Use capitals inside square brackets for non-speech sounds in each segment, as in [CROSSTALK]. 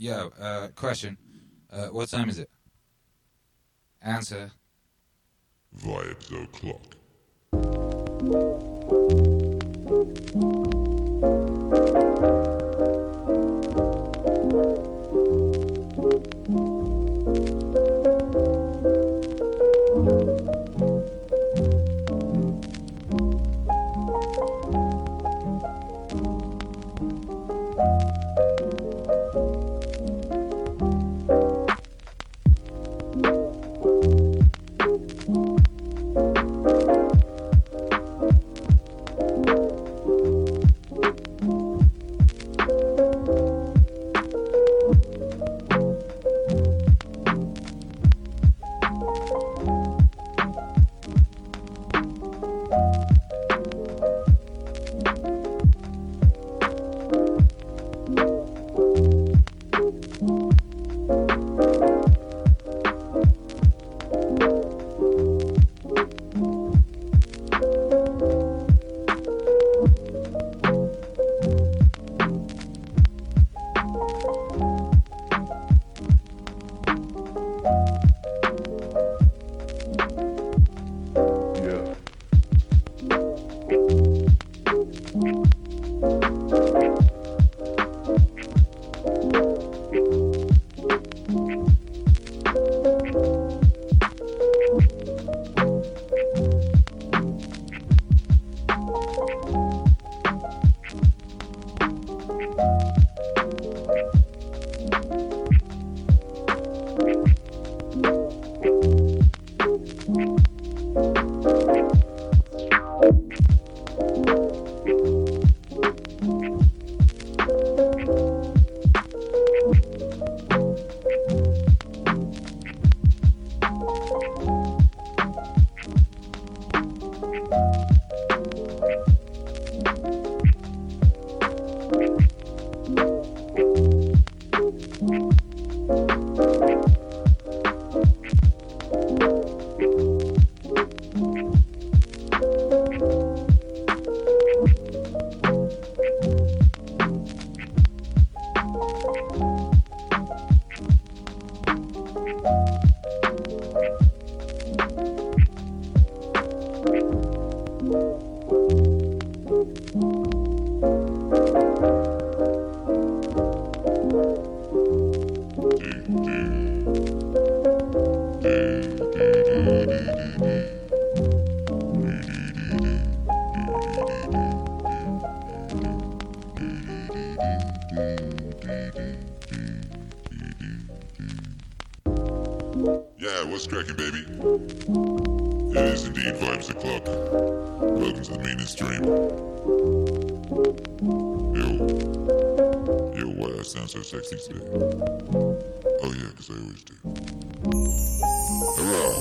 Yo, uh, question. Uh, what time is it? Answer. Vibes o'clock. Oh, yeah, because I always do. Hurrah!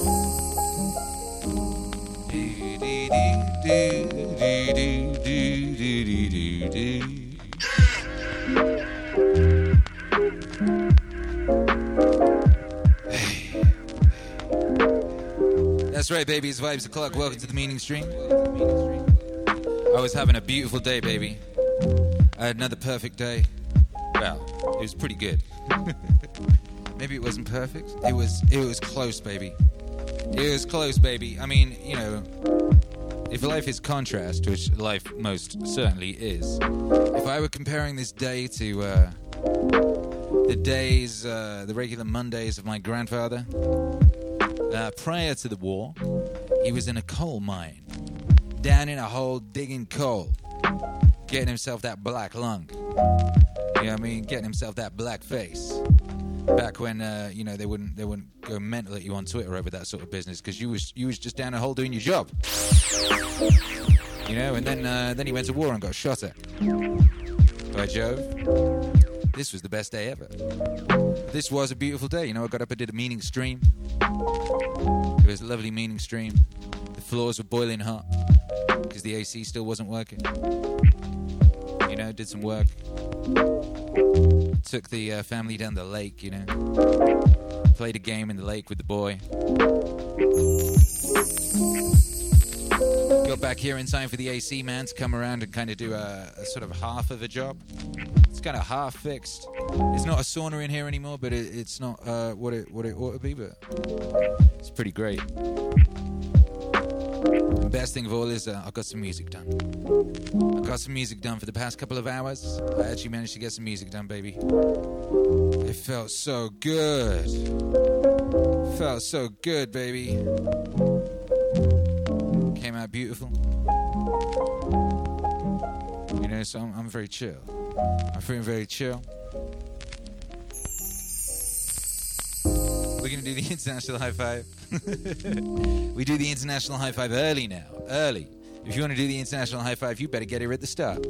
That's right, baby. It's Vibes O'Clock. Welcome to the Meaning Stream. I was having a beautiful day, baby. I had another perfect day. Was pretty good. [LAUGHS] Maybe it wasn't perfect. It was. It was close, baby. It was close, baby. I mean, you know, if life is contrast, which life most certainly is, if I were comparing this day to uh, the days, uh, the regular Mondays of my grandfather, uh, prior to the war, he was in a coal mine, down in a hole digging coal, getting himself that black lung. You know what I mean? Getting himself that black face. Back when uh, you know they wouldn't they wouldn't go mental at you on Twitter over that sort of business because you was you was just down a hole doing your job. You know, and then uh, then he went to war and got shot at. By Jove, this was the best day ever. This was a beautiful day. You know, I got up and did a meaning stream. It was a lovely meaning stream. The floors were boiling hot because the AC still wasn't working. You know, did some work. Took the uh, family down the lake, you know. Played a game in the lake with the boy. Got back here in time for the AC man to come around and kind of do a, a sort of half of a job. It's kind of half fixed. It's not a sauna in here anymore, but it, it's not uh, what it what it ought to be. But it's pretty great. Best thing of all is uh, I got some music done. I got some music done for the past couple of hours. I actually managed to get some music done, baby. It felt so good. Felt so good, baby. Came out beautiful. You know, so I'm, I'm very chill. I'm feeling very chill. We're do the [LAUGHS] international high five. [LAUGHS] we do the international high five early now. Early. If you want to do the international high five, you better get here at the start.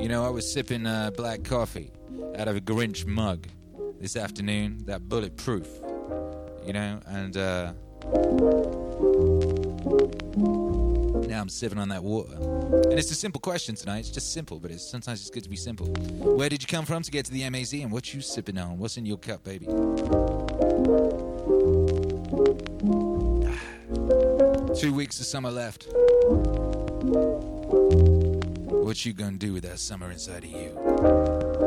You know, I was sipping uh, black coffee out of a Grinch mug this afternoon, that bulletproof. You know, and uh, I'm sipping on that water. And it's a simple question tonight. It's just simple, but it's sometimes it's good to be simple. Where did you come from to get to the MAZ and what you sipping on? What's in your cup, baby? [SIGHS] Two weeks of summer left. What you gonna do with that summer inside of you?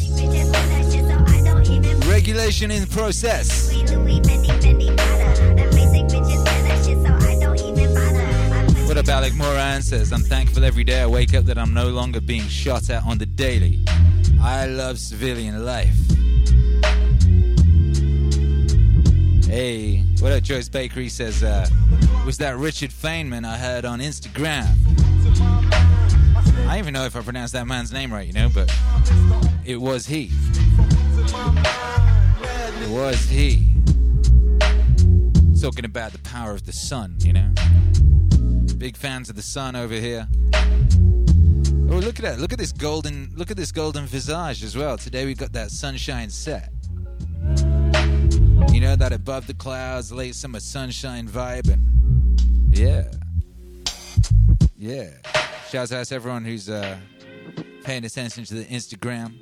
Even bother. I put What up, Alec Moran says, I'm thankful every day I wake up that I'm no longer being shot at on the daily. I love civilian life. Hey, what up, Joe's Bakery says, uh, was that Richard Feynman I heard on Instagram? I don't even know if I pronounced that man's name right, you know, but it was he. It was he. Talking about the power of the sun, you know. Big fans of the sun over here. Oh, look at that! Look at this golden. Look at this golden visage as well. Today we got that sunshine set. You know that above the clouds, late summer sunshine vibe, and yeah, yeah. Shouts out to everyone who's uh, paying attention to the Instagram,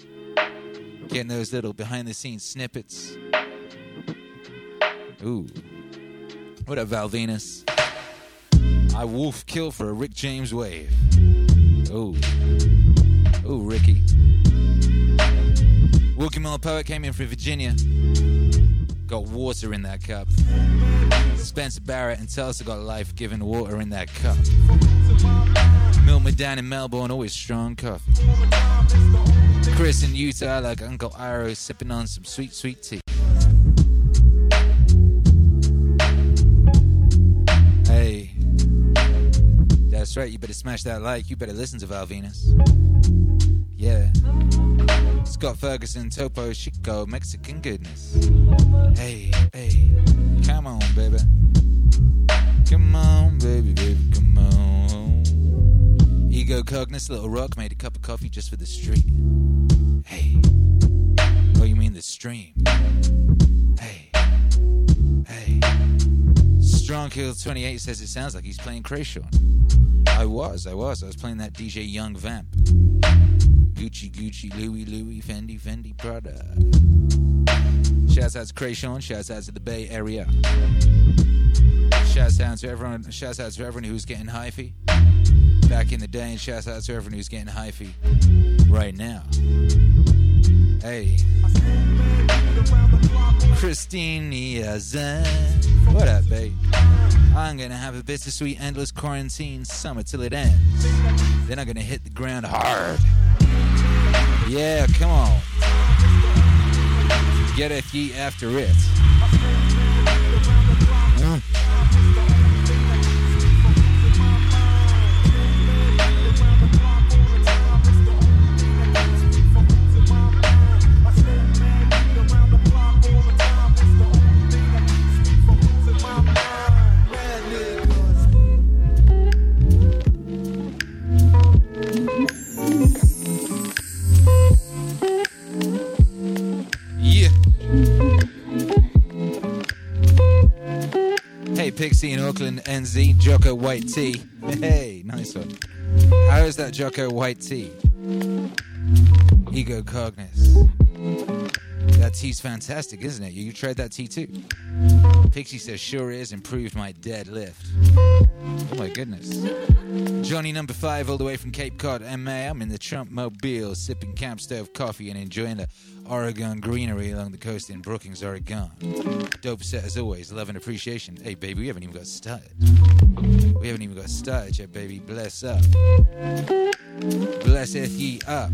getting those little behind-the-scenes snippets. Ooh, what up, Val Venus? I wolf kill for a Rick James wave. Ooh. Ooh, Ricky. Wilkie Miller Poet came in from Virginia. Got water in that cup. Spencer Barrett and Tulsa got life giving water in that cup. Milton down in Melbourne, always strong coffee. Chris in Utah, like Uncle Iroh, sipping on some sweet, sweet tea. Hey, that's right. You better smash that like. You better listen to Val Venus. Yeah. Scott Ferguson, Topo Chico, Mexican goodness. Hey, hey, come on, baby. Come on, baby, baby, come on. Ego Cognus, Little Rock made a cup of coffee just for the street. Hey. Oh, you mean the stream? Hey. Hey. Strong Kill 28 says it sounds like he's playing Kreayshawn. I was, I was. I was playing that DJ Young Vamp. Gucci, Gucci, Louis, Louis, Fendi, Fendi, Prada. Shouts out to Kreayshawn. Shouts out to the Bay Area. Shouts out to everyone. Shouts out to everyone who's getting hyphy back in the day, and shouts out to everyone who's getting hyphy right now. Hey, Christine Yazan. What up, babe? I'm gonna have a bittersweet, endless quarantine summer till it ends. Then I'm gonna hit the ground hard. Yeah, come on. Get it ye after it. Pixie in Auckland, NZ, Jocko White Tea. Hey, nice one. How is that Jocko White Tea? Ego Cognis. That tea's fantastic, isn't it? You tried that tea too? Pixie says, sure is, improved my deadlift. Oh my goodness. Johnny number five, all the way from Cape Cod, MA. I'm in the Trump Mobile, sipping camp stove coffee and enjoying the Oregon greenery along the coast in Brookings, Oregon. Dope set as always, love and appreciation. Hey, baby, we haven't even got started. We haven't even got started yet, baby. Bless up. Blesseth ye up.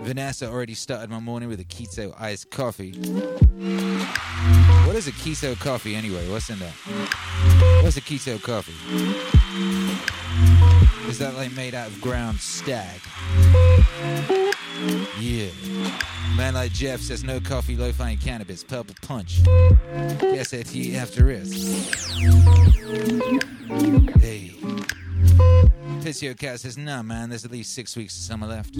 Vanessa already started my morning with a keto iced coffee. What is a keto coffee anyway? What's in that? What's a keto coffee? Is that like made out of ground stag? Yeah. Man like Jeff says no coffee, low fi and cannabis, purple punch. Yes, at ye after it. Hey. Pissio Cat says, nah, man, there's at least six weeks of summer left.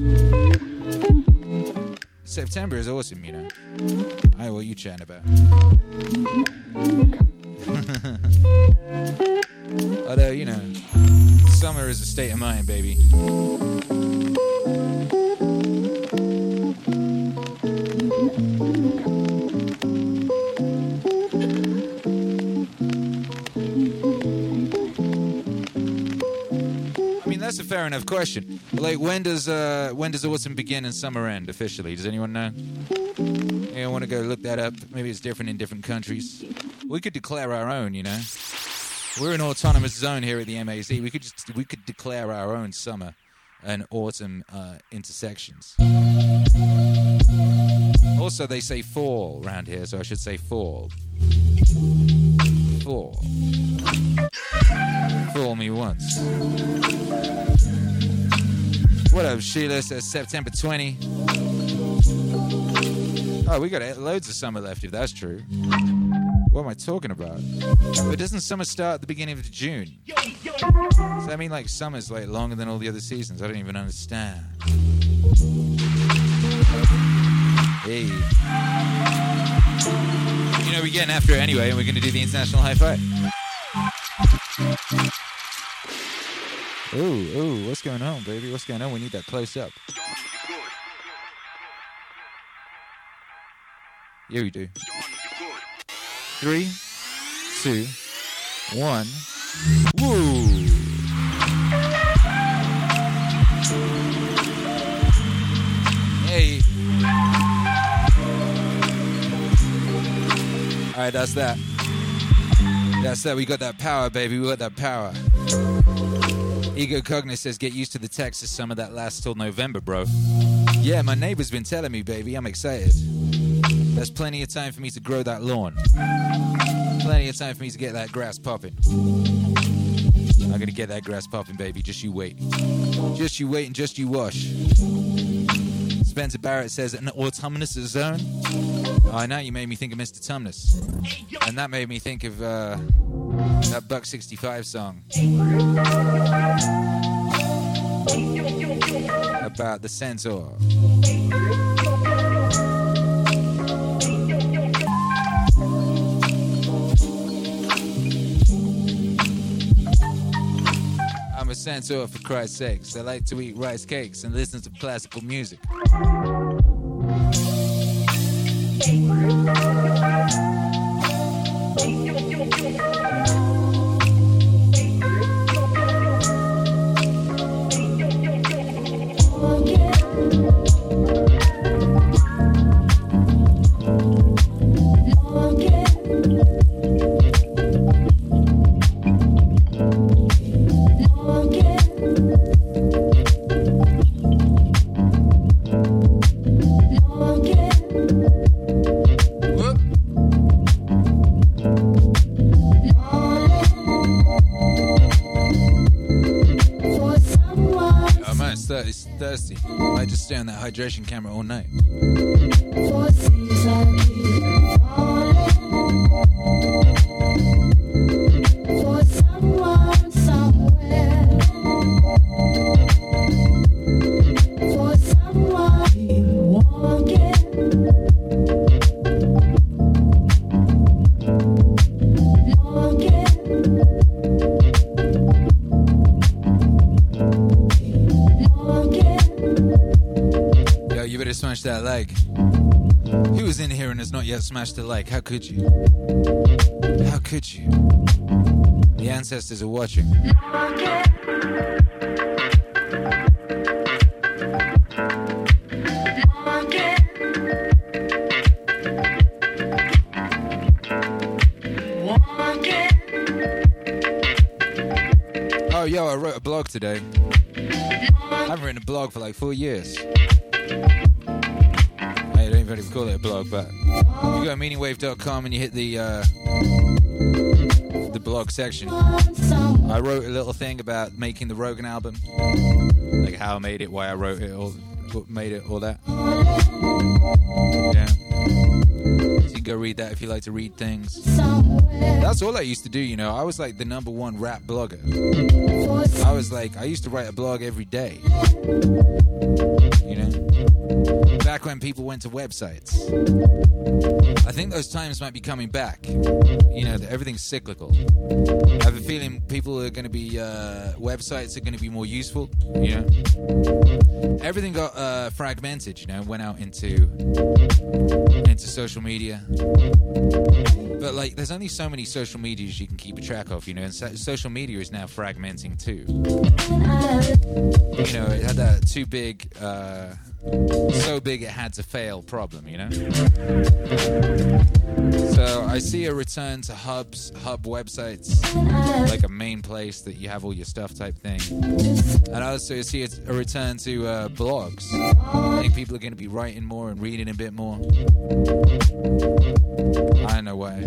September is awesome, you know. I know what you chatting about. [LAUGHS] Although, you know, summer is a state of mind, baby. Fair enough question. Like, when does uh, when does the autumn begin and summer end officially? Does anyone know? I want to go look that up. Maybe it's different in different countries. We could declare our own, you know. We're an autonomous zone here at the MAC. We could just we could declare our own summer and autumn uh, intersections. Also, they say fall around here, so I should say fall. Fall. Fool me once. What up, Sheila? Says September 20. Oh, we got loads of summer left if that's true. What am I talking about? But doesn't summer start at the beginning of June? Does that mean like summer's like longer than all the other seasons? I don't even understand. Hey. You know, we're getting after it anyway, and we're going to do the international high five. Ooh, ooh, what's going on, baby? What's going on? We need that close up. Yeah, we do. Three, two, one. Woo! right, that's that. That's that. We got that power, baby. We got that power. Ego Cogniz says, get used to the Texas summer that lasts till November, bro. Yeah, my neighbor's been telling me, baby. I'm excited. There's plenty of time for me to grow that lawn. Plenty of time for me to get that grass popping. I'm gonna get that grass popping, baby. Just you wait. Just you wait and just you wash. Spencer Barrett says an autumnus zone. Oh, now you made me think of Mr. Tumnus. And that made me think of uh, that Buck 65 song. About the centaur. I'm a centaur for Christ's sakes. I like to eat rice cakes and listen to classical music. Whoop. Thirsty. I just stay on that hydration camera all night. Smashed a like? How could you? How could you? The ancestors are watching. Oh, yo, I wrote a blog today. I haven't written a blog for like four years. I don't even call it a blog, but you go to meaningwave.com and you hit the uh, the blog section. I wrote a little thing about making the Rogan album, like how I made it, why I wrote it, all what made it, all that. Yeah. So you can go read that if you like to read things. That's all I used to do, you know. I was like the number one rap blogger. I was like, I used to write a blog every day. Back when people went to websites. I think those times might be coming back. You know, everything's cyclical. I have a feeling people are going to be, uh, websites are going to be more useful, you know? Everything got uh, fragmented, you know, went out into into social media. But like, there's only so many social medias you can keep a track of, you know. And so- social media is now fragmenting too. You know, it had that too big, uh, so big it had to fail problem, you know. So I see a return to hubs, hub websites, like a main place that you have all your stuff type thing. And I also see a, return to uh, blogs. I think people are going to be writing more and reading a bit more. I know why.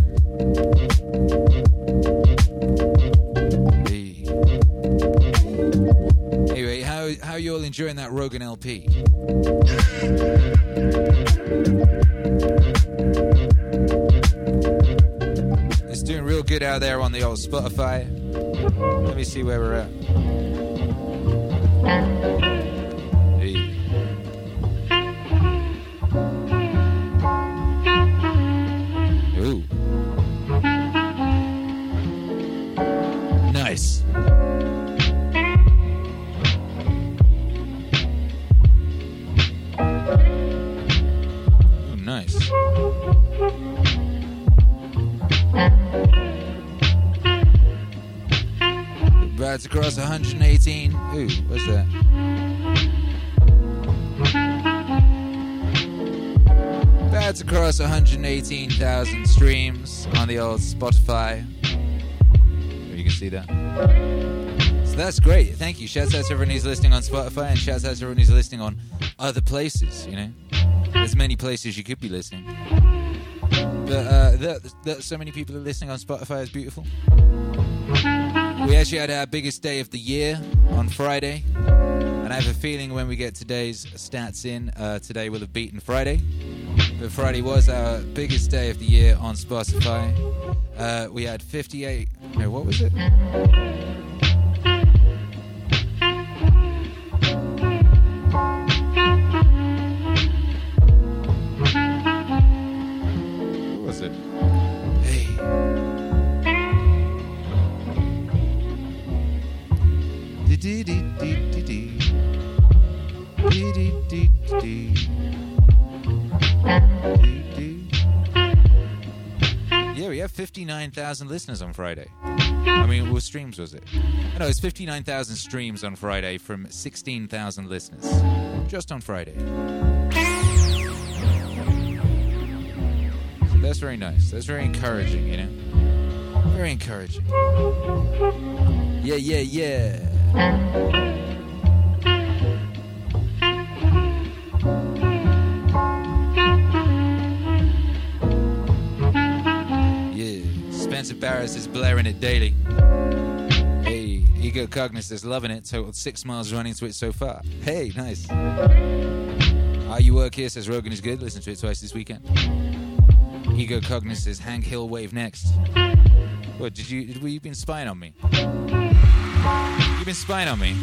Anyway, how how you all enjoying that Rogan LP? Doing real good out there on the old Spotify. Let me see where we're at. About across 118. Ooh, what's that? That's across 118,000 streams on the old Spotify. You can see that. So that's great. Thank you. Shouts out to everyone who's listening on Spotify and shouts out to everyone who's listening on other places, you know. There's many places you could be listening. But uh, that, that so many people are listening on Spotify is beautiful. We actually had our biggest day of the year on Friday. And I have a feeling when we get today's stats in, uh, today will have beaten Friday. But Friday was our biggest day of the year on Spotify. Uh, we had 58. No, what was it? 59,000 listeners on Friday. I mean, what streams was it? No, it's 59,000 streams on Friday from 16,000 listeners. Just on Friday. So that's very nice. That's very encouraging, you know? Very encouraging. Yeah, yeah, yeah. Yeah, Barris is blaring it daily. Hey, Ego Cognis is loving it. Total six miles running to it so far. Hey, nice. Are you work here? Says Rogan is good. Listen to it twice this weekend. Ego Cognis says Hank Hill wave next. What did you? Did, were you been spying on me? You've been spying on me?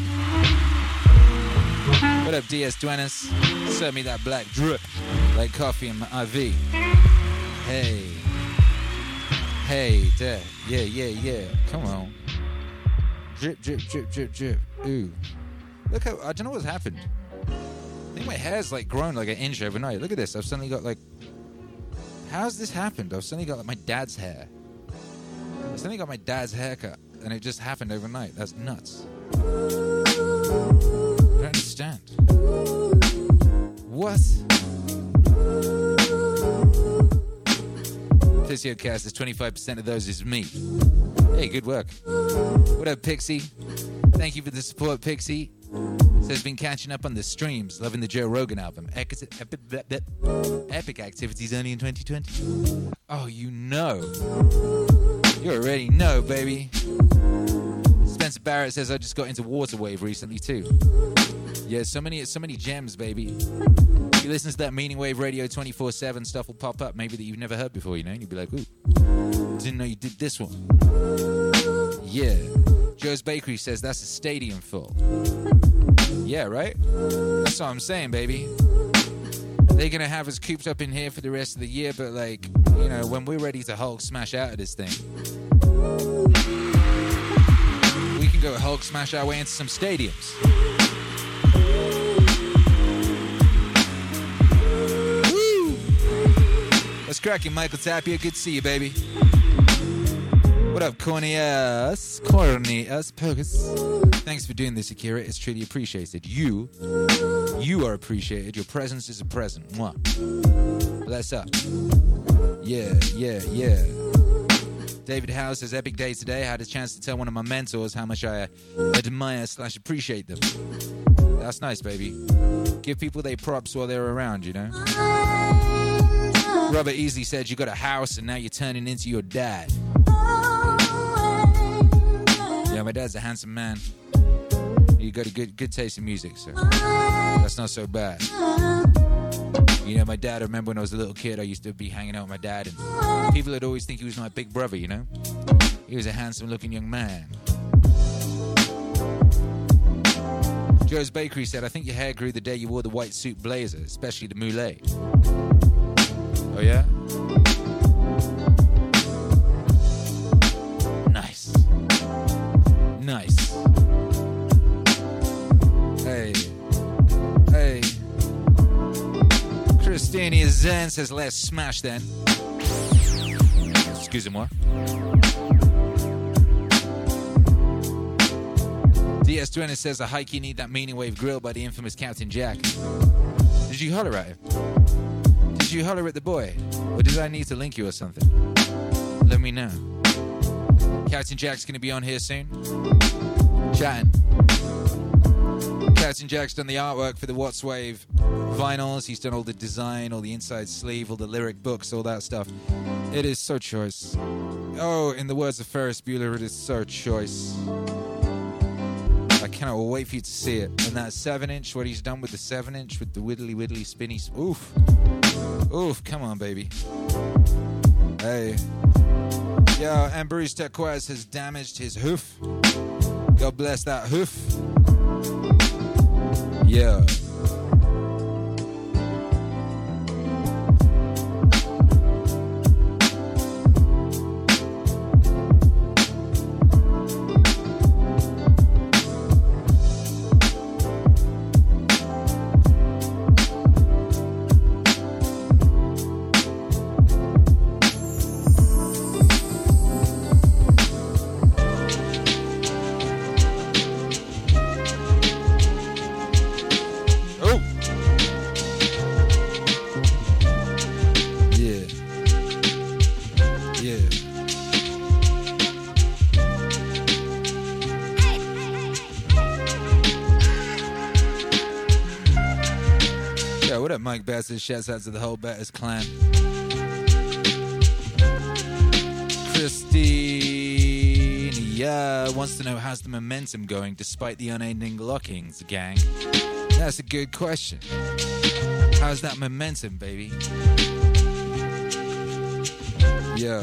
What up, DS Duenas? Serve me that black drip like coffee in my IV. Hey. Hey, there. Yeah, yeah, yeah. Come on. Drip, drip, drip, drip, drip. Ooh. Look how, I don't know what's happened. I think my hair's like grown like an inch overnight. Look at this. I've suddenly got like. How's this happened? I've suddenly got like my dad's hair. I suddenly got my dad's haircut, and it just happened overnight. That's nuts. I don't understand. What? Physiocast is 25% of those is me. Hey, good work. What up, Pixie? Thank you for the support, Pixie. Says been catching up on the streams, loving the Joe Rogan album. Epic, activities only in 2020. Oh, you know. You already know, baby. Spencer Barrett says I just got into Waterwave recently too. Yeah, so many, so many gems, baby. If you listen to that Meaning Wave Radio 24/7 stuff will pop up, maybe that you've never heard before. You know, and you'll be like, "Ooh, didn't know you did this one." Yeah. Joe's Bakery says that's a stadium full. Yeah, right. That's what I'm saying, baby. They're gonna have us cooped up in here for the rest of the year, but like, you know, when we're ready to Hulk smash out of this thing, we can go Hulk smash our way into some stadiums. What's cracking, Michael Tapia? Good to see you, baby. What up, Corneas? Corneas Purgus. Thanks for doing this, Akira. It's truly appreciated. You, you are appreciated. Your presence is a present. Mwah. Bless up. Yeah, yeah, yeah. David Howe says, Epic day today. I had a chance to tell one of my mentors how much I admire slash appreciate them. That's nice, baby. Give people their props while they're around, you know? Robert Easley said, You got a house and now you're turning into your dad. Yeah, my dad's a handsome man. You got a good good taste in music, so that's not so bad. You know, my dad, I remember when I was a little kid, I used to be hanging out with my dad, and people would always think he was my big brother, you know? He was a handsome looking young man. Joe's Bakery said, I think your hair grew the day you wore the white suit blazer, especially the moulet. Oh, yeah? Nice. Nice. Hey. Hey. Christina Zen says, let's smash then. Excusez-moi. DS Duenas says, a hike you need that meaning wave grill by the infamous Captain Jack. Did you holler at him? Did you holler at the boy? Or did I need to link you or something? Let me know. Captain Jack's gonna be on here soon. Chatting. Captain Jack's done the artwork for the What's Wave vinyls. He's done all the design, all the inside sleeve, all the lyric books, all that stuff. It is so choice. Oh, in the words of Ferris Bueller, it is so choice. Cannot wait for you to see it. And that seven inch, what he's done with the seven inch, with the widdly widdly spinny. Oof. Oof, come on, baby. Hey. Yo, and Bruce has damaged his hoof. God bless that hoof. Yeah. Mike Shouts out to the whole Batters clan. Christine, yeah, wants to know how's the momentum going despite the unending lockings, gang. That's a good question. How's that momentum, baby? Yeah.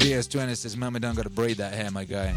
DS Joanna says, Mama don't gotta braid that hair, my guy.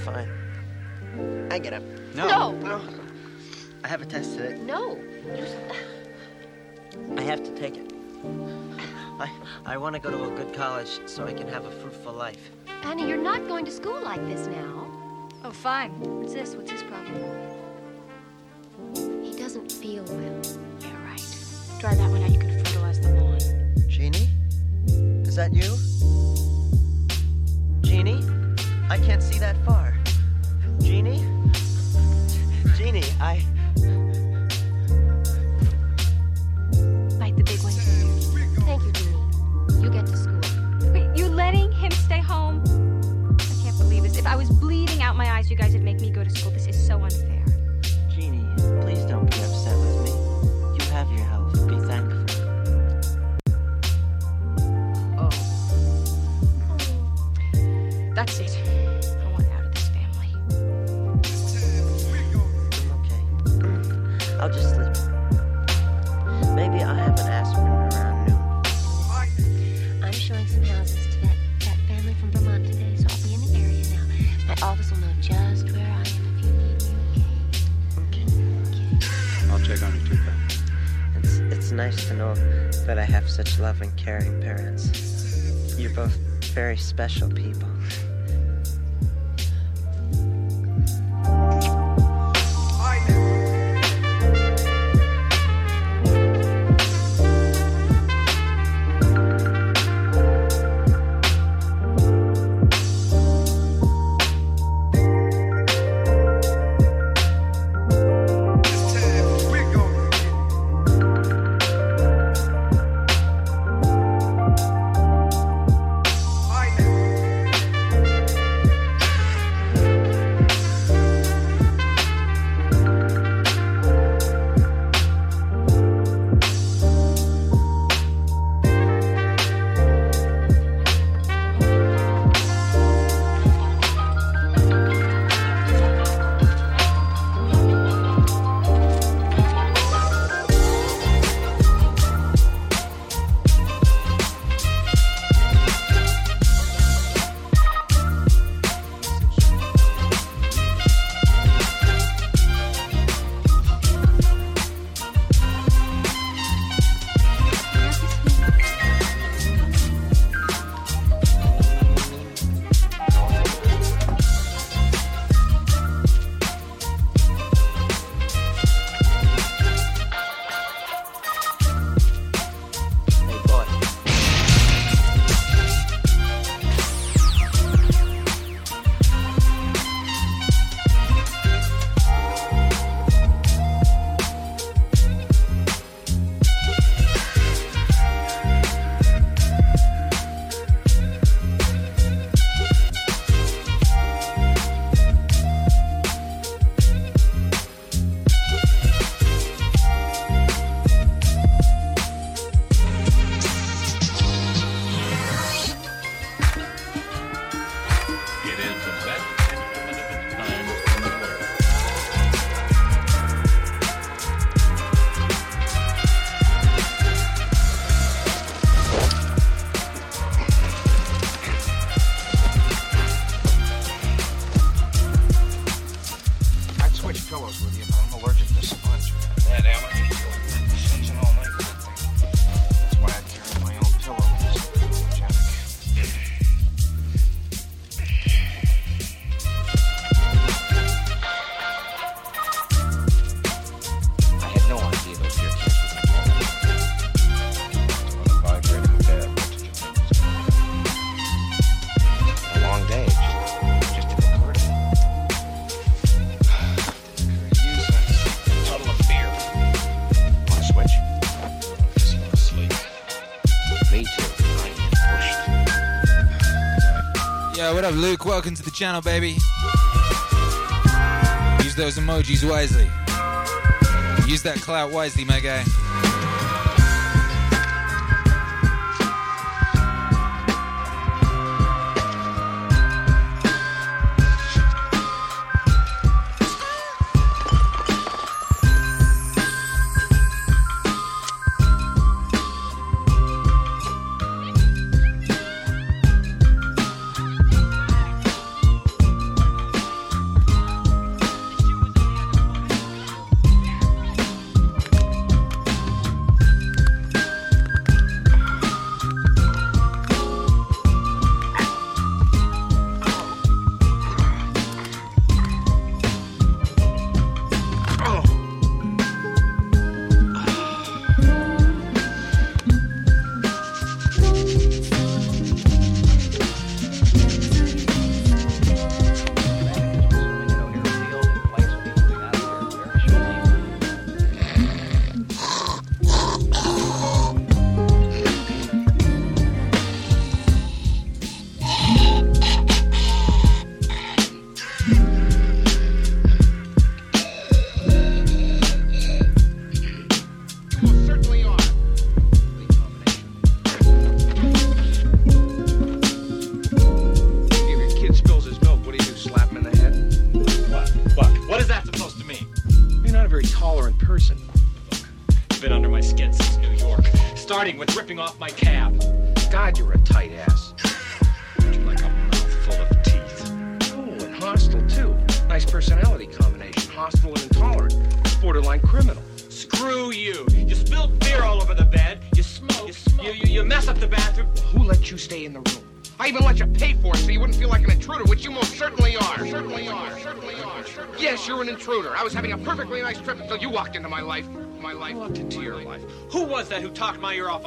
Fine. I get up. No. No. I have a test today. No. I have to take it. I, I want to go to a good college so I can have a fruitful life. Annie, you're not going to school like this now. Oh, fine. What's this? What's his problem? He doesn't feel well. Yeah, right. Dry that one out. You can fertilize the lawn. Jeannie? Is that you? Jeannie? I can't see that far. Jeannie? Jeannie, I. Bite the big one. Thank you, Jeannie. You get to school. Wait, you letting him stay home? I can't believe this. If I was bleeding out my eyes, you guys would make me go to school. This is so unfair. Jeannie, please don't be upset with me. You have your health. Be thankful. Oh, That's it. I'll just sleep. Maybe I'll have an aspirin around noon. I'm showing some houses to that, that family from Vermont today, so I'll be in the area now. My office will know just where I am if you need me, okay? I'll check on you too, pal. It's it's nice to know that I have such loving, caring parents. You're both very special people. Yo, what up, Luke? Welcome to the channel, baby. Use those emojis wisely. Use that clout wisely, my guy.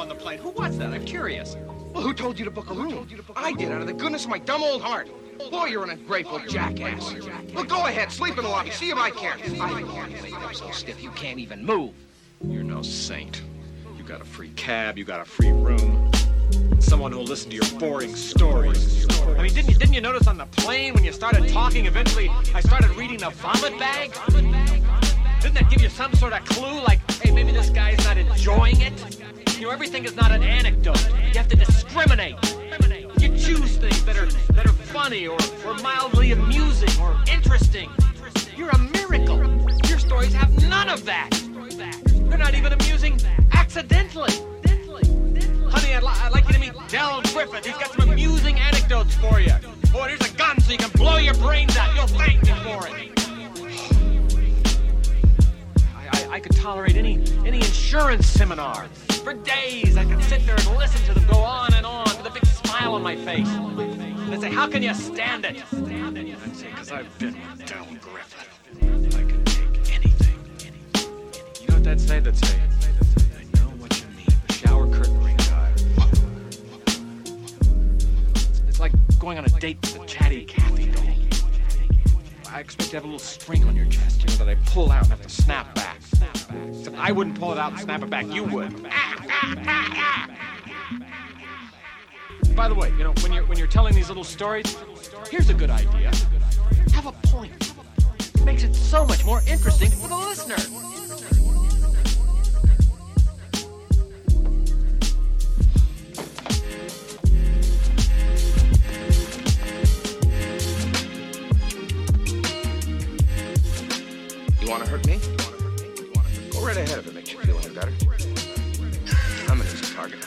On the plane? Who was that? I'm curious. Well, who told you to book a room? I did, out of the goodness of my dumb old heart. Boy, you're an ungrateful jackass. Well, go ahead, sleep in the lobby. See if I can. I can't make up so stiff you can't even move. You're no saint. You got a free cab. You got a free room. Someone who'll listen to your boring stories. I mean, didn't you, didn't you notice on the plane when you started talking, eventually I started reading the vomit bag? Didn't that give you some sort of clue, like, hey, maybe this guy's not enjoying it? You know, everything is not an anecdote. You have to discriminate. You choose things that are that are funny or, or mildly amusing or interesting. You're a miracle. Your stories have none of that. They're not even amusing accidentally. Honey, I'd, li- I'd like you to meet Del Griffith. He's got some amusing anecdotes for you. Oh, here's a gun so you can blow your brains out. You'll thank me for it. I, I, I could tolerate any any insurance seminar. For days, I could sit there and listen to them go on and on with a big smile on my face. And I'd say, how can you stand it? I'd say, because I've been with Griffith. I can take anything. You know what that'd say? That'd say, I know what you mean. Shower curtain ring guy. It's like going on a date with a chatty Cathy doll. I expect to have a little string on your chest, you know, that I pull out and have to snap back. Except I wouldn't pull it out and snap it back, you would. By the way, you know, when you're when you're telling these little stories, here's a good idea. Have a point. It makes it so much more interesting for the listener. You want to hurt me? Go right ahead if it makes you feel any better. I'm an easy target.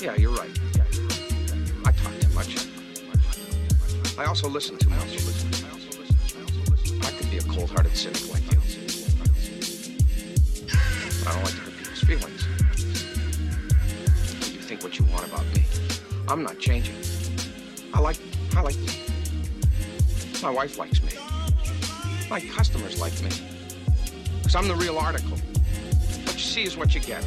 Yeah, you're right. I talk too much. I also listen too much. I could be a cold-hearted cynic like you. I don't like to hurt people's feelings. You think what you want about me. I'm not changing. I like, I like me. My wife likes me. My customers like me. Because I'm the real article. What you see is what you get.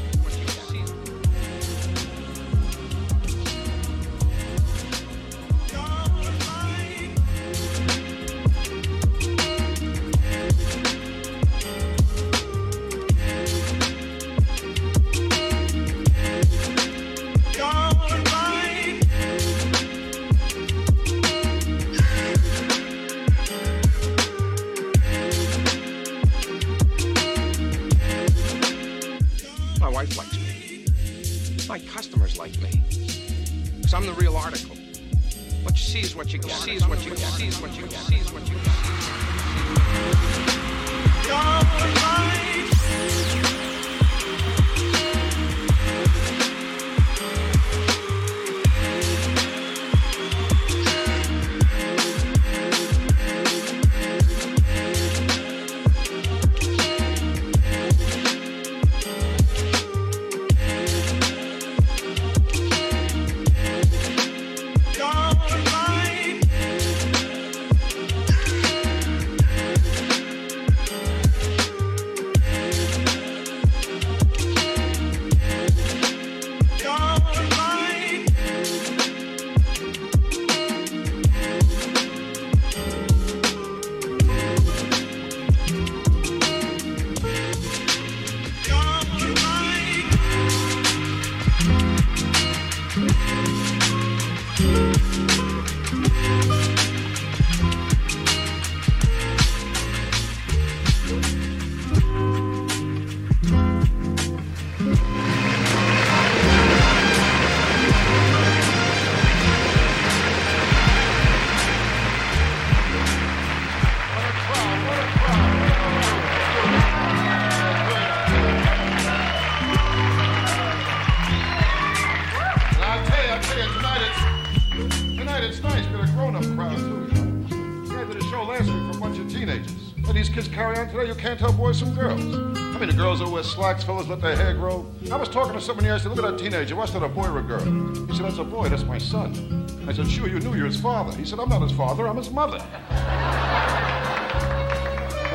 Boys from girls. I mean, the girls that wear slacks, fellas let their hair grow. I was talking to here, I said, look at that teenager, what's that, a boy or a girl? He said, that's a boy, that's my son. I said, sure, you knew you're his father. He said, I'm not his father, I'm his mother. I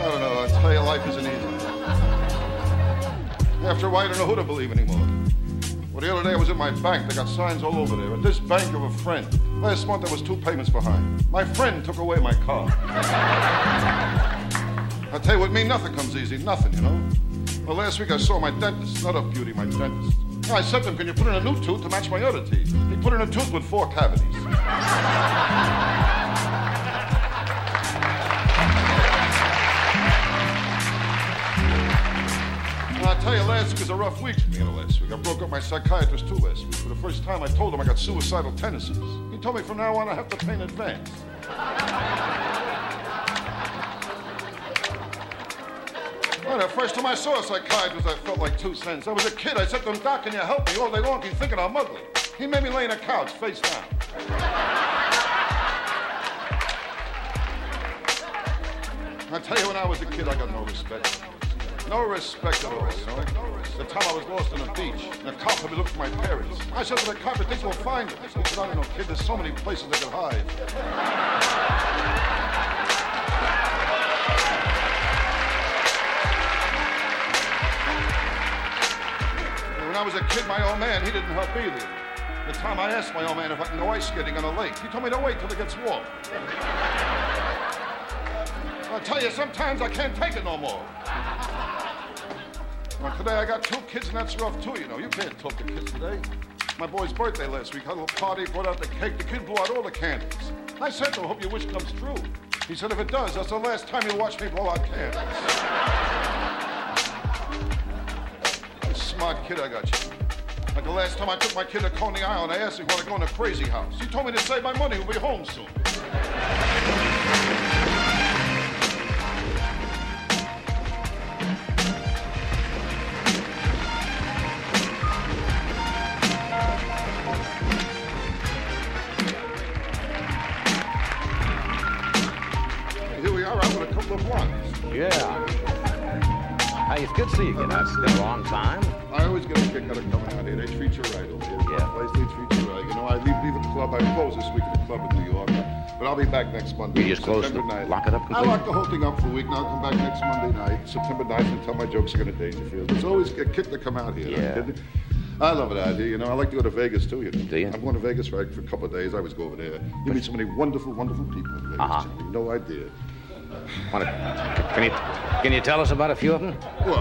don't know, I tell you, life isn't easy. After a while, I don't know who to believe anymore. Well, the other day I was at my bank. They got signs all over there. At this bank of a friend. Last month I was two payments behind. My friend took away my car. What, me nothing comes easy. Nothing, you know. Well, last week I saw my dentist. Not a beauty, my dentist. I said to him, "Can you put in a new tooth to match my other teeth?" He put in a tooth with four cavities. And I tell you, last week was a rough week for me. You know, last week I broke up my psychiatrist too last week. For the first time, I told him I got suicidal tendencies. He told me from now on I have to pay in advance. I saw a psychiatrist, I felt like two cents. I was a kid. I said to him, Doc, can you help me? All day long, he's thinking I'm ugly. He made me lay in a couch, face down. I tell you, when I was a kid, I got no respect. No respect at all, you know. The time I was lost on the beach, and the cop had me look for my parents. I said to the cop, I think we'll find them. He said, I don't know, kid, there's so many places they could hide. I was a kid, my old man, he didn't help either. The time I asked my old man if I can go ice skating on a lake, he told me to wait till it gets warm. I tell you, sometimes I can't take it no more. Well, today I got two kids, and that's rough too, you know. You can't talk to kids today. My boy's birthday last week. Had a little party, brought out the cake. The kid blew out all the candles. I said to him, hope your wish comes true. He said, if it does, that's the last time you'll watch me blow out candles. Smart kid I got you. Like the last time I took my kid to Coney Island, I asked him wanted to go in a crazy house. He told me to save my money. We'll be home soon. Here we are out with a couple of blondes. Yeah. Hey, it's good to see you again. It's been a long time. I always get a kick out of coming out here. They treat you right over here. Yeah. Place they treat you right. You know, I leave, leave the club. I close this week at the club in New York. But I'll be back next Monday. You just close the- 9th. lock it up I lock the whole thing up for a week. Now I'll come back next Monday night, September 9th, and tell my jokes again at Dangerfield. It's always a kick to come out here. Yeah. I love it out here. You know, I like to go to Vegas too. You know. Do you? I'm going to Vegas right for a couple of days. I always go over there. You meet so many wonderful, wonderful people in Vegas. Uh-huh. You no idea. Wanna, can you can you tell us about a few of them? Well,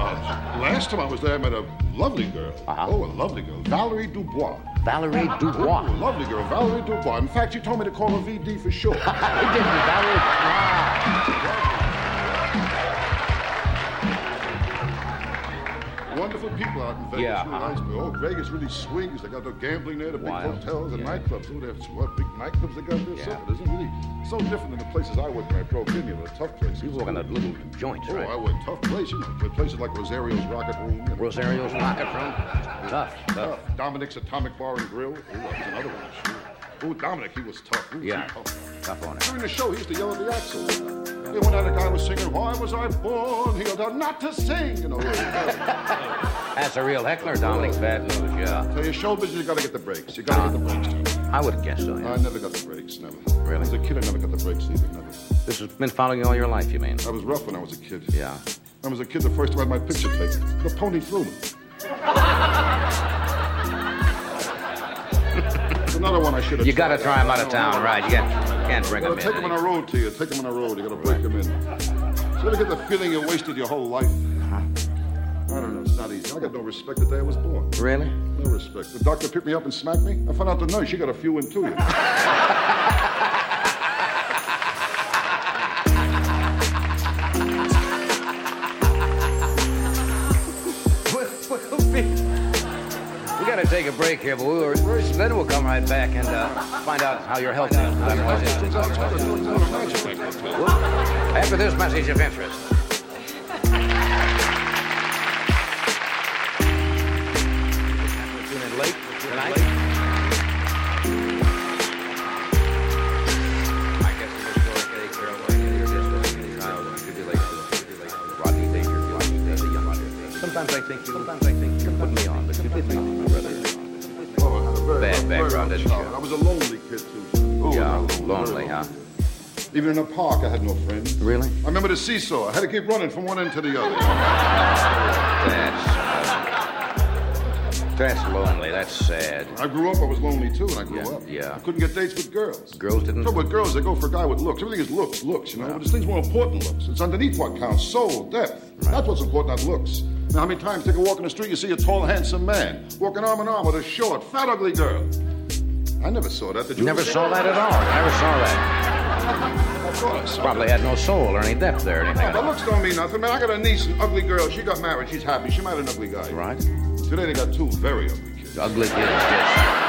last time I was there, I met a lovely girl. Uh-huh. Oh, a lovely girl. Valerie Dubois. Valerie Dubois. Oh, a lovely girl. Valerie Dubois. In fact, she told me to call her VD for short. [LAUGHS] He didn't, Valerie. Wonderful people out in Vegas. Yeah, Really uh-huh. nice. Oh, Vegas really swings. They got the gambling there, the big Wild. hotels and Yeah. nightclubs. Oh, they have what big nightclubs they got there. Yeah. So, it isn't really so different than the places I worked when I drove in. You know, the tough places. You work in the little joints, Oh, right? Oh, I worked tough places. You know, places like Rosario's Rocket Room. You know. Rosario's Rocket Room. Tough, tough. Tough. Dominic's Atomic Bar and Grill. Oh, that was another one. Sure. Oh, Dominic, he was tough. Was Yeah. tough. Tough on it. During the show, he used to yell at the axle. Yeah, one night a guy was singing, Why was I born? He yelled out, Not to sing, you know. [LAUGHS] That's a real heckler, Dominic. Bad news, yeah. so your show business, you gotta get the breaks. You gotta get the breaks, too. Uh, I would have guessed so, yeah. I never got the breaks, never. Really? As a kid, I never got the breaks either, never. This has been following you all your life, you mean? I was rough when I was a kid. Yeah. I was a kid the first time I had my picture taken. The pony threw me. [LAUGHS] Another one I should have You gotta try him out of town, right? You can't, can't bring You him gotta take in. them on a road to you. Take them on a road. You gotta break them in. So you get the feeling you wasted your whole life. I don't know. It's not easy. I got no respect the day I was born. Really? No respect. The doctor picked me up and smacked me. I found out the nurse. She got a few in too. [LAUGHS] take a break here, but we were then we'll come right back and uh, find out how your health is. After this message of interest. Tune tonight. Sometimes I think you, sometimes I think you put me on, but you did not. Bad background, rough didn't you? I was a lonely kid, too. Oh, Yeah, I lonely, huh? Even in the park, I had no friends. Really? I remember the seesaw. I had to keep running from one end to the other. That's that's lonely. That's sad. I grew up, I was lonely too, and I grew Yeah, up. yeah. I couldn't get dates with girls. Girls didn't. Trouble with girls, they go for a guy with looks. Everything is looks, looks, you know. But this thing's more important than looks. It's underneath what counts soul, depth. That's what's important, not looks. Now, how many times take a walk in the street, you see a tall, handsome man walking arm in arm with a short, fat, ugly girl? I never saw that. Did you? Never saw that at all. Never saw that. I saw Probably had no soul or any depth there or anything. Yeah, but looks don't mean nothing, man. I got a niece, an ugly girl. She got married. She's happy. She married an ugly guy. Right. Today they got two very ugly kids. Ugly kids, yes.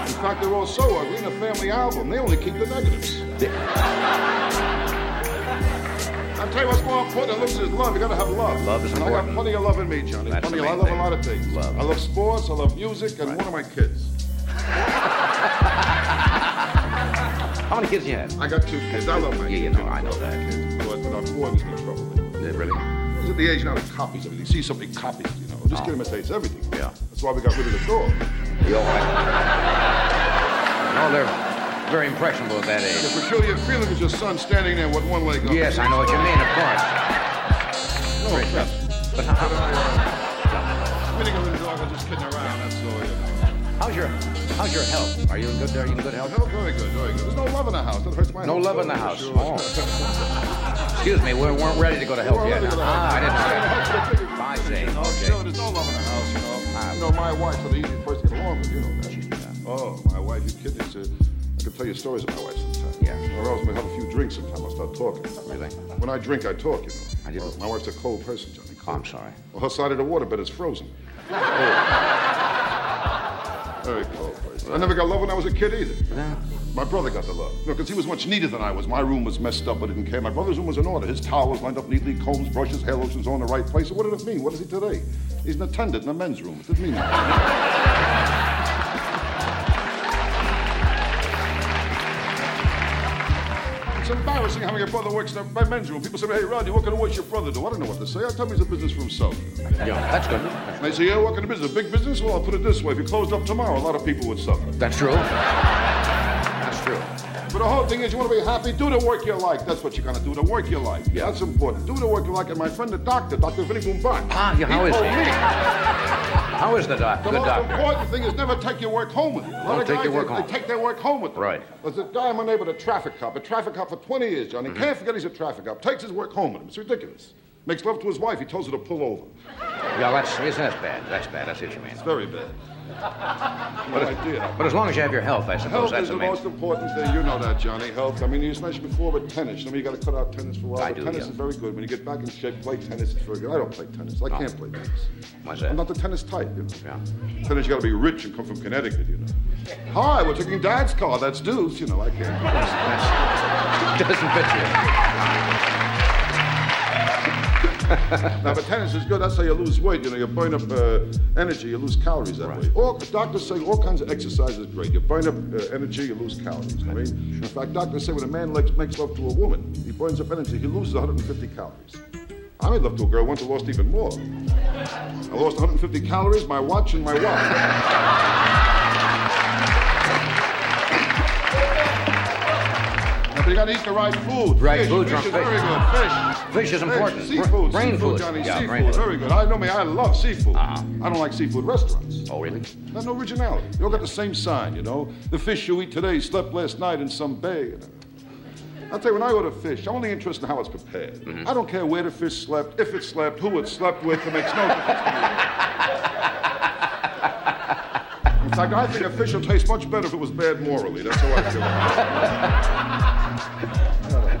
In fact, they're all so ugly in the family album. They only keep the negatives. I'll tell you what's more important than looks is love. You gotta have love. Love is and I important. got plenty of love in me, Johnny. That's plenty of, I love thing. a lot of things. Love. I love sports, I love music, and one of my kids. [LAUGHS] How many kids do you have? I got two kids. I love my Yeah, you kids. know, I know that. Kids. But our boy was no trouble. Yeah, really? He's at the age now that copies everything. He sees something, copies, you know. This kid imitates everything. Yeah. That's why we got rid of the dog. You all right? [LAUGHS] No, they're very impressionable at that age. sure, your feeling is your son standing there with one leg up. Yes, I know what you mean, of course. No offense. But how, a dog, I'm just kidding around. That's all. You how's your how's your health? Are you in good? Are you in good health? Oh, very good, very good. There's no love in the house. That hurts my No love in the house. sure. Oh. Excuse me, we weren't ready to go to health yet. to Ah, I didn't know health. that. I. No, Okay. sure, there's no love in the house, you know. You know, my wife's the easiest person to get along with, you know that. Oh, my wife, you kidding? It's, uh, I can tell you stories about my wife sometimes. Yeah. Or else we have a few drinks sometime, I'll start talking. Really? When I drink, I talk, you know. I didn't- My wife's a cold person, Johnny. Oh, I'm sorry. Well, her side of the water bed is frozen. [LAUGHS] Very cold person. I never got love when I was a kid either. My brother got the love. No, because he was much neater than I was. My room was messed up, but it didn't care. My brother's room was in order. His towels lined up neatly, combs, brushes, hair lotions all in the right place. So what did it mean? What is he today? He's an attendant in a men's room. It didn't mean nothing. It's embarrassing how your brother works in a men's room. People say, hey, Rodney, what kind of work your brother do? I don't know what to say. I tell him he's a business for himself. Yeah, that's good. And they say, yeah, what kind of business? A big business? Well, I'll put it this way. If you closed up tomorrow, a lot of people would suffer. That's true. That's true. But the whole thing is, you want to be happy, do the work you like. That's what you're going to do, the work you like. Yeah. That's important. Do the work you like. And my friend, the doctor, Dr. Vinny Boombat. Ah, yeah, how is he? How is the doc? The most doctor. important thing is never take your work home with you. A lot Don't of take guys, your work they, home. they take their work home with them. Right. There's a guy, my neighbor, a traffic cop, a traffic cop for 20 years, Johnny. Mm-hmm. Can't forget he's a traffic cop. Takes his work home with him. It's ridiculous. Makes love to his wife. He tells her to pull over. Yeah, that's that's bad. That's bad. That's what you mean. It's very bad. But, No idea. but as long as you have your health, I suppose Health that's is the main. most important thing. You know that, Johnny. Health. I mean, you mentioned before about tennis. I mean, you got to cut out tennis for a while. I but do, tennis yeah. is very good. When you get back in shape, play tennis. It's very good. I don't play tennis. I oh. can't play tennis. Why's I'm not the tennis type, you know. Yeah. Tennis, you got to be rich and come from Connecticut, you know. Hi, we're taking Dad's car. That's Deuce. You know, I can't. [LAUGHS] Doesn't fit you. [LAUGHS] now, but tennis is good. That's how you lose weight. You know, you burn up uh, energy, you lose calories that way. All, doctors say all kinds of exercise is great. You burn up uh, energy, you lose calories. I mean, in fact, doctors say when a man likes, makes love to a woman, he burns up energy, he loses 150 calories. I made love to a girl once, I lost even more. I lost 150 calories, my watch, and my watch. [LAUGHS] But you gotta eat the right food. Right fish, food, fish fish. very good. Fish. Fish is important. Seafood. Brain seafood, food. Johnny. Yeah, seafood. Very good. I know me. I love seafood. Uh-huh. I don't like seafood restaurants. Oh, really? There's no originality. They all got the same sign, you know. The fish you eat today slept last night in some bay. I'll tell you, when I order fish, I'm only interested in how it's prepared. Mm-hmm. I don't care where the fish slept, if it slept, who it slept with. It makes no difference to me. [LAUGHS] I think a fish will taste much better if it was bad morally. That's how I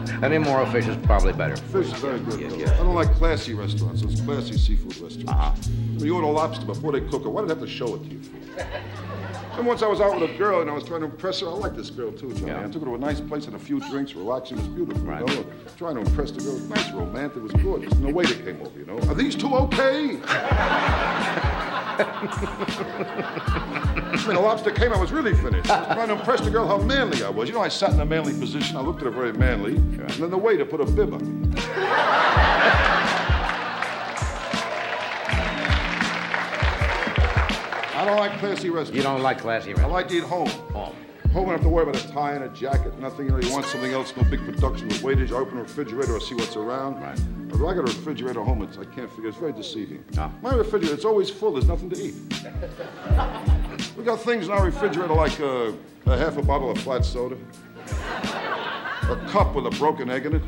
feel. An [LAUGHS] immoral fish is probably better. Fish is very good. Yeah, yeah. I don't like classy restaurants. Those classy seafood restaurants. Uh-huh. When you order lobster before they cook it, why do they have to show it to you? [LAUGHS] And once I was out with a girl and I was trying to impress her. I like this girl too, Johnny. Yeah. I took her to a nice place and a few drinks, relaxing. It was beautiful. Right. You know? Trying to impress the girl. It was nice, romantic. It was gorgeous. And the waiter came over, you know. Are these two okay? [LAUGHS] [LAUGHS] I mean, the lobster came, I was really finished. I was trying to impress the girl how manly I was. You know, I sat in a manly position, I looked at her very manly, and then the waiter put a bib on me. [LAUGHS] I don't like classy restaurants. You don't like classy restaurants? I like to eat home. Home. Home, I don't have to worry about a tie and a jacket, nothing. You know, you want something else, no big production with waitage. I open a refrigerator, I see what's around. Right. But if I got a refrigerator at home, it's, I can't figure. It's very deceiving. My refrigerator, it's always full. There's nothing to eat. [LAUGHS] we got things in our refrigerator like uh, a half a bottle of flat soda, a cup with a broken egg in it.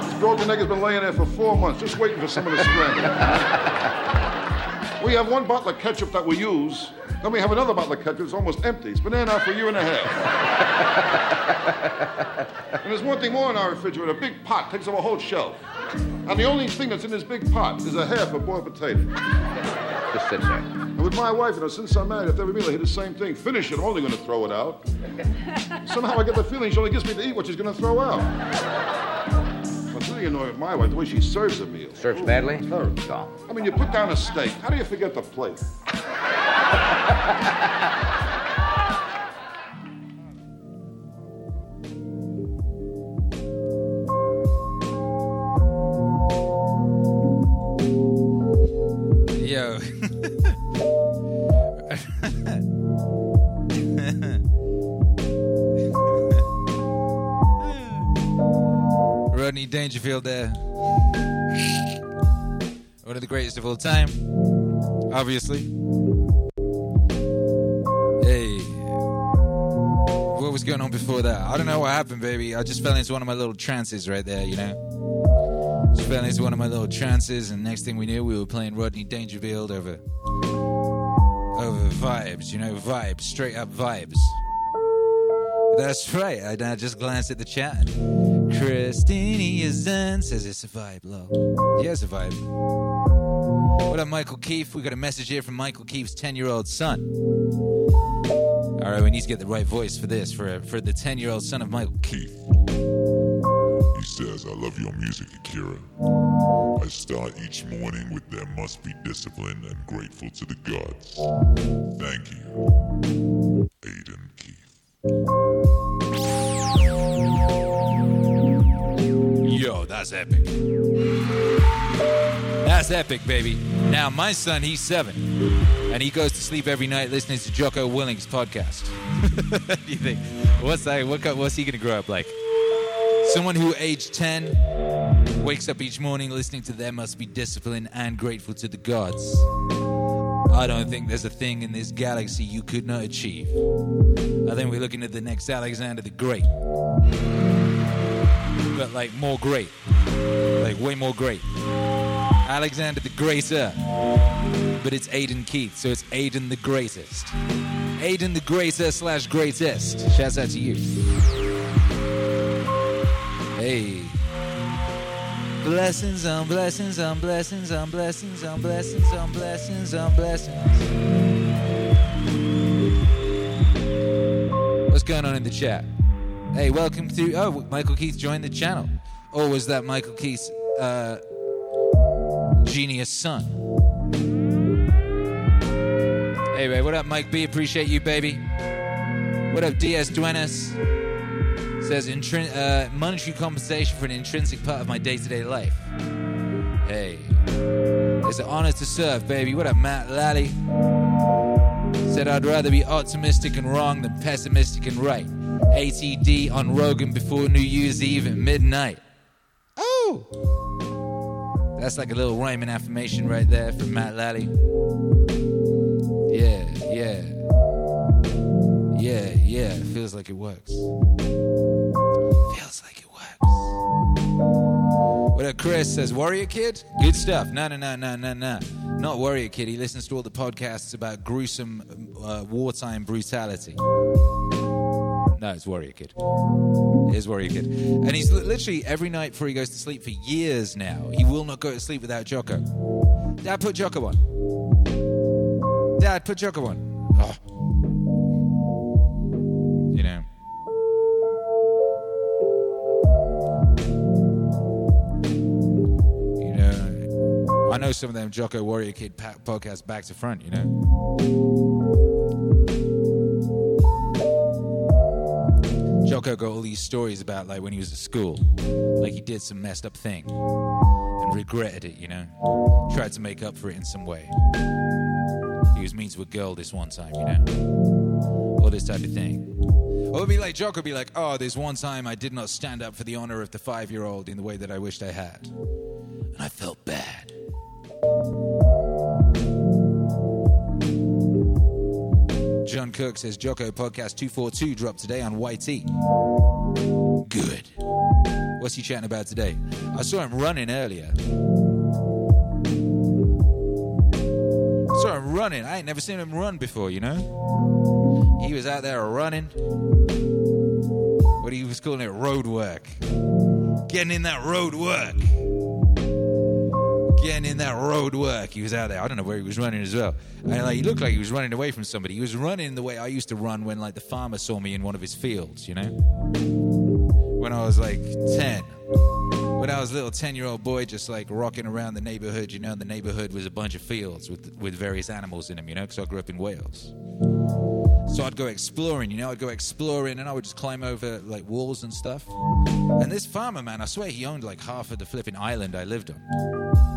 this broken egg has been laying there for four months, just waiting for someone to scramble. [LAUGHS] We have one bottle of ketchup that we use. Then we have another bottle of ketchup that's almost empty. It's been there now for a year and a half. [LAUGHS] and there's one thing more in our refrigerator. A big pot takes up a whole shelf. And the only thing that's in this big pot is a half a boiled potato. Just sit there. And with my wife, you know, since I'm married, after every meal I hear the same thing. Finish it, I'm only going to throw it out. [LAUGHS] Somehow I get the feeling she only gives me to eat what she's going to throw out. What's really annoying with my wife, the way she serves a meal. Serves badly? Terrible. No. I mean, you put down a steak. How do you forget the plate? Yo. [LAUGHS] Rodney Dangerfield there. One of the greatest of all time. Obviously. Was going on before that? I don't know what happened, baby. I just fell into one of my little trances right there, you know? Just fell into one of my little trances, and next thing we knew, we were playing Rodney Dangerfield over, over vibes, you know, vibes, straight up vibes. That's right. I, I just glanced at the chat. Christine Zen says it's a vibe, love. Yeah, it's a vibe. What up, Michael Keefe? We got a message here from Michael Keefe's 10 year old son. All right, we need to get the right voice for this, for, for the 10 year old son of Michael Keith. He says, I love your music, Akira. I start each morning with there must be discipline and grateful to the gods. Thank you, Aiden Keith. Yo, that's epic. That's epic, baby. Now, my son, he's seven, and he goes to sleep every night listening to Jocko Willink's podcast. do [LAUGHS] you think? What's that? What, what's he gonna grow up like? Someone who, aged 10, wakes up each morning listening to There Must Be Discipline and Grateful to the Gods. I don't think there's a thing in this galaxy you could not achieve. I think we're looking at the next Alexander the Great but like more great. Like way more great. Alexander the Greater. But it's Aiden Keith, so it's Aiden the Greatest. Aiden the Greater slash Greatest. Shouts out to you. Hey. Blessings on blessings on blessings on blessings on blessings on blessings on blessings. What's going on in the chat? Hey, welcome to. Oh, Michael Keith joined the channel. Or was that Michael Keith's uh, genius son? Hey, babe, what up, Mike B? Appreciate you, baby. What up, DS Duenas? Says intrin- uh, monetary compensation for an intrinsic part of my day to day life. Hey, it's an honor to serve, baby. What up, Matt Lally? Said I'd rather be optimistic and wrong than pessimistic and right. ATD on Rogan before New Year's Eve at midnight. Oh! That's like a little rhyming affirmation right there from Matt Lally. Yeah, yeah. Yeah, yeah. Feels like it works. Feels like it works. What up, Chris says, Warrior Kid? Good stuff. No, no, no, no, no, no. Not Warrior Kid. He listens to all the podcasts about gruesome uh, wartime brutality. No, it's Warrior Kid. It is Warrior Kid. And he's literally every night before he goes to sleep for years now, he will not go to sleep without Jocko. Dad, put Jocko on. Dad, put Jocko on. Oh. You know. You know, I know some of them Jocko Warrior Kid podcasts back to front, you know. Got all these stories about like when he was at school, like he did some messed up thing, and regretted it, you know? Tried to make up for it in some way. He was mean to a girl this one time, you know? All this type of thing. Or it'd be like, Jock would be like, oh, this one time I did not stand up for the honor of the five year old in the way that I wished I had. And I felt bad. John Cook says Jocko Podcast 242 dropped today on YT. Good. What's he chatting about today? I saw him running earlier. I saw him running. I ain't never seen him run before, you know? He was out there running. What he was calling it road work. Getting in that road work. Getting in that road work. He was out there. I don't know where he was running as well. And like he looked like he was running away from somebody. He was running the way I used to run when like the farmer saw me in one of his fields, you know? When I was like 10 when I was a little 10 year old boy, just like rocking around the neighborhood, you know, the neighborhood was a bunch of fields with, with various animals in them, you know, because I grew up in Wales. So I'd go exploring, you know, I'd go exploring and I would just climb over like walls and stuff. And this farmer, man, I swear he owned like half of the flipping island I lived on.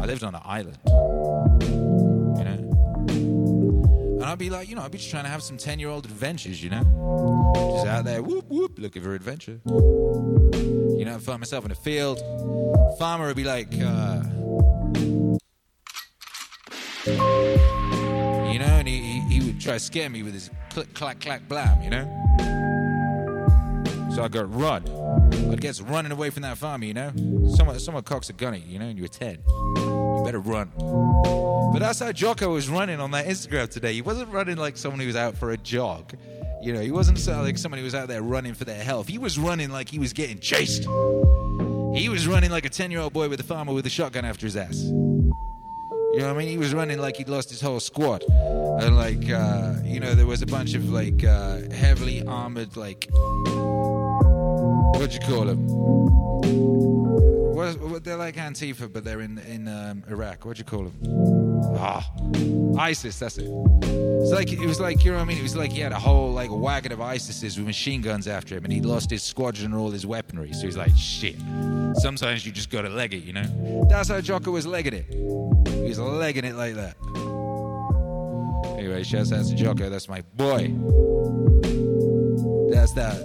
I lived on an island, you know. And I'd be like, you know, I'd be just trying to have some 10 year old adventures, you know. Just out there, whoop, whoop, looking for adventure. You know, I'd find myself in a field. Farmer would be like, uh, you know, and he, try to scare me with his click, clack, clack, blam, you know? So I'd go run. I guess running away from that farmer, you know? Someone, someone cocks a gun at you, you know, and you were 10. You better run. But that's how Jocko was running on that Instagram today. He wasn't running like someone who was out for a jog. You know, he wasn't like somebody who was out there running for their health. He was running like he was getting chased. He was running like a 10 year old boy with a farmer with a shotgun after his ass. You know what I mean? He was running like he'd lost his whole squad. And like, uh, you know, there was a bunch of like uh, heavily armored, like, what'd you call them? What, what, they're like Antifa, but they're in in um, Iraq. What'd you call them? Ah, ISIS. That's it. It's like it was like you know what I mean. It was like he had a whole like wagon of ISISes with machine guns after him, and he lost his squadron and all his weaponry. So he's like, shit. Sometimes you just gotta leg it, you know. That's how Jocko was legging it. He was legging it like that. Anyway, shouts out to Jocko. That's my boy. That's that.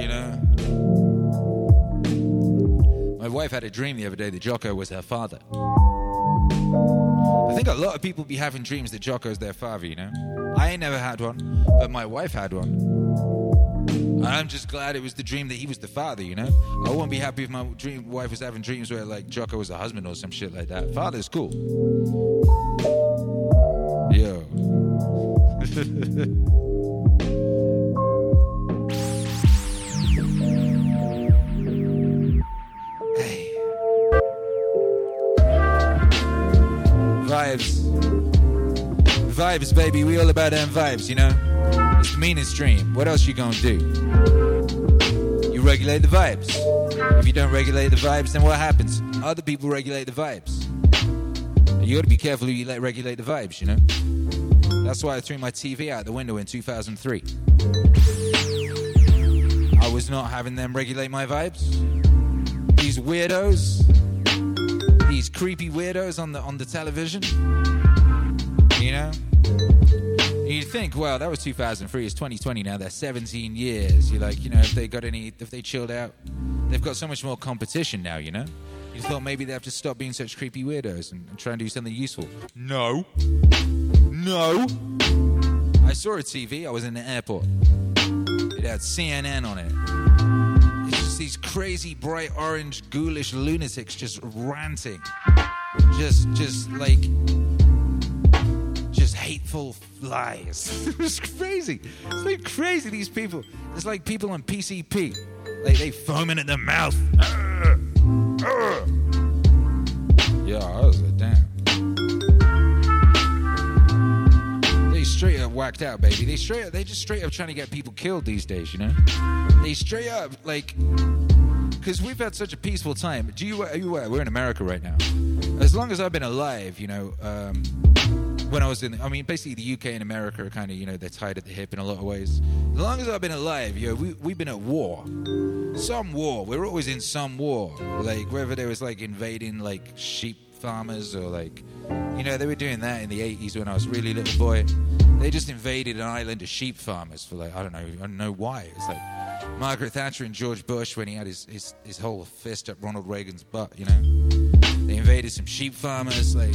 You know. My wife had a dream the other day that Jocko was her father. I think a lot of people be having dreams that Jocko's their father, you know? I ain't never had one, but my wife had one. And I'm just glad it was the dream that he was the father, you know? I wouldn't be happy if my dream wife was having dreams where like Jocko was a husband or some shit like that. Father's cool. Yo. [LAUGHS] Vibes. Vibes, baby. We all about them vibes, you know? It's the meanest stream. What else you gonna do? You regulate the vibes. If you don't regulate the vibes, then what happens? Other people regulate the vibes. And you gotta be careful who you let regulate the vibes, you know? That's why I threw my TV out the window in 2003. I was not having them regulate my vibes. These weirdos, these creepy weirdos on the on the television. You know? You'd think, well, that was 2003. It's 2020 now. They're 17 years. You're like, you know, if they got any, if they chilled out, they've got so much more competition now. You know? You thought maybe they have to stop being such creepy weirdos and, and try and do something useful. No. No. I saw a TV. I was in the airport. It had CNN on it. These crazy bright orange ghoulish lunatics just ranting. Just just like just hateful lies. [LAUGHS] it's crazy. It's like crazy these people. It's like people on PCP. Like they foaming at the mouth. Arr! Arr! Whacked out, baby. They straight up, they just straight up trying to get people killed these days, you know? They straight up, like, because we've had such a peaceful time. Do you, are you aware? We're in America right now. As long as I've been alive, you know, um, when I was in, I mean, basically the UK and America are kind of, you know, they're tied at the hip in a lot of ways. As long as I've been alive, yo, we, we've been at war. Some war. We're always in some war. Like, whether there was like invading like sheep farmers or like, you know, they were doing that in the 80s when I was really little boy. They just invaded an island of sheep farmers for like, I don't know, I don't know why. It's like Margaret Thatcher and George Bush when he had his, his, his whole fist up Ronald Reagan's butt, you know. They invaded some sheep farmers, like,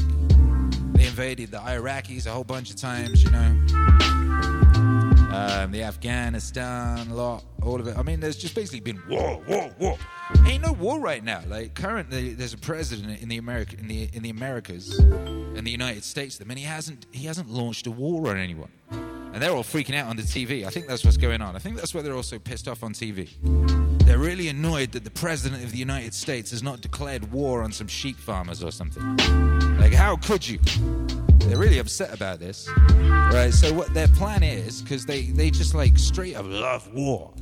they invaded the Iraqis a whole bunch of times, you know. Um, the Afghanistan lot, all of it. I mean, there's just basically been war, war, war. Ain't no war right now. Like currently, there's a president in the America in the in the Americas, in the United States. I mean, he hasn't he hasn't launched a war on anyone, and they're all freaking out on the TV. I think that's what's going on. I think that's why they're also pissed off on TV. They're really annoyed that the president of the United States has not declared war on some sheep farmers or something. Like, how could you? They're really upset about this, right? So what their plan is, because they they just like straight up love war.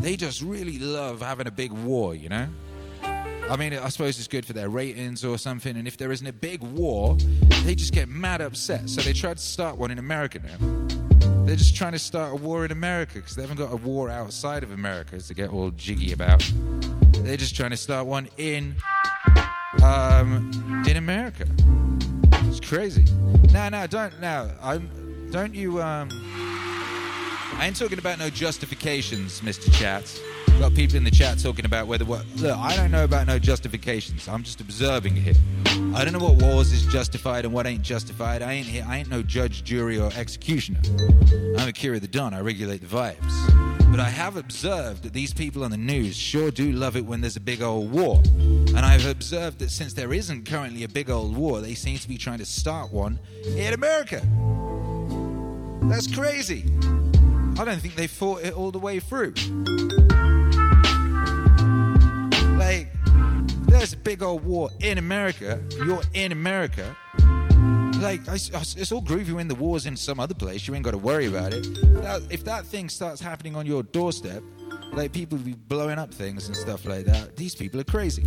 They just really love having a big war, you know. I mean, I suppose it's good for their ratings or something. And if there isn't a big war, they just get mad upset. So they tried to start one in America now. They're just trying to start a war in America because they haven't got a war outside of America to get all jiggy about. They're just trying to start one in um, in America. Crazy. No, no, don't. No, I'm. Don't you? Um, I ain't talking about no justifications, Mr. Chat. Got people in the chat talking about whether what. Look, I don't know about no justifications. I'm just observing here. I don't know what wars is justified and what ain't justified. I ain't here. I ain't no judge, jury, or executioner. I'm Akira the Don. I regulate the vibes. But I have observed that these people on the news sure do love it when there's a big old war. And I've observed that since there isn't currently a big old war, they seem to be trying to start one in America. That's crazy. I don't think they fought it all the way through. Like, there's a big old war in America. You're in America. Mm-hmm. Like, I, I- it's all groovy when the war's in some other place. You ain't got to worry about it. That- if that thing starts happening on your doorstep, like people be blowing up things and stuff like that, these people are crazy.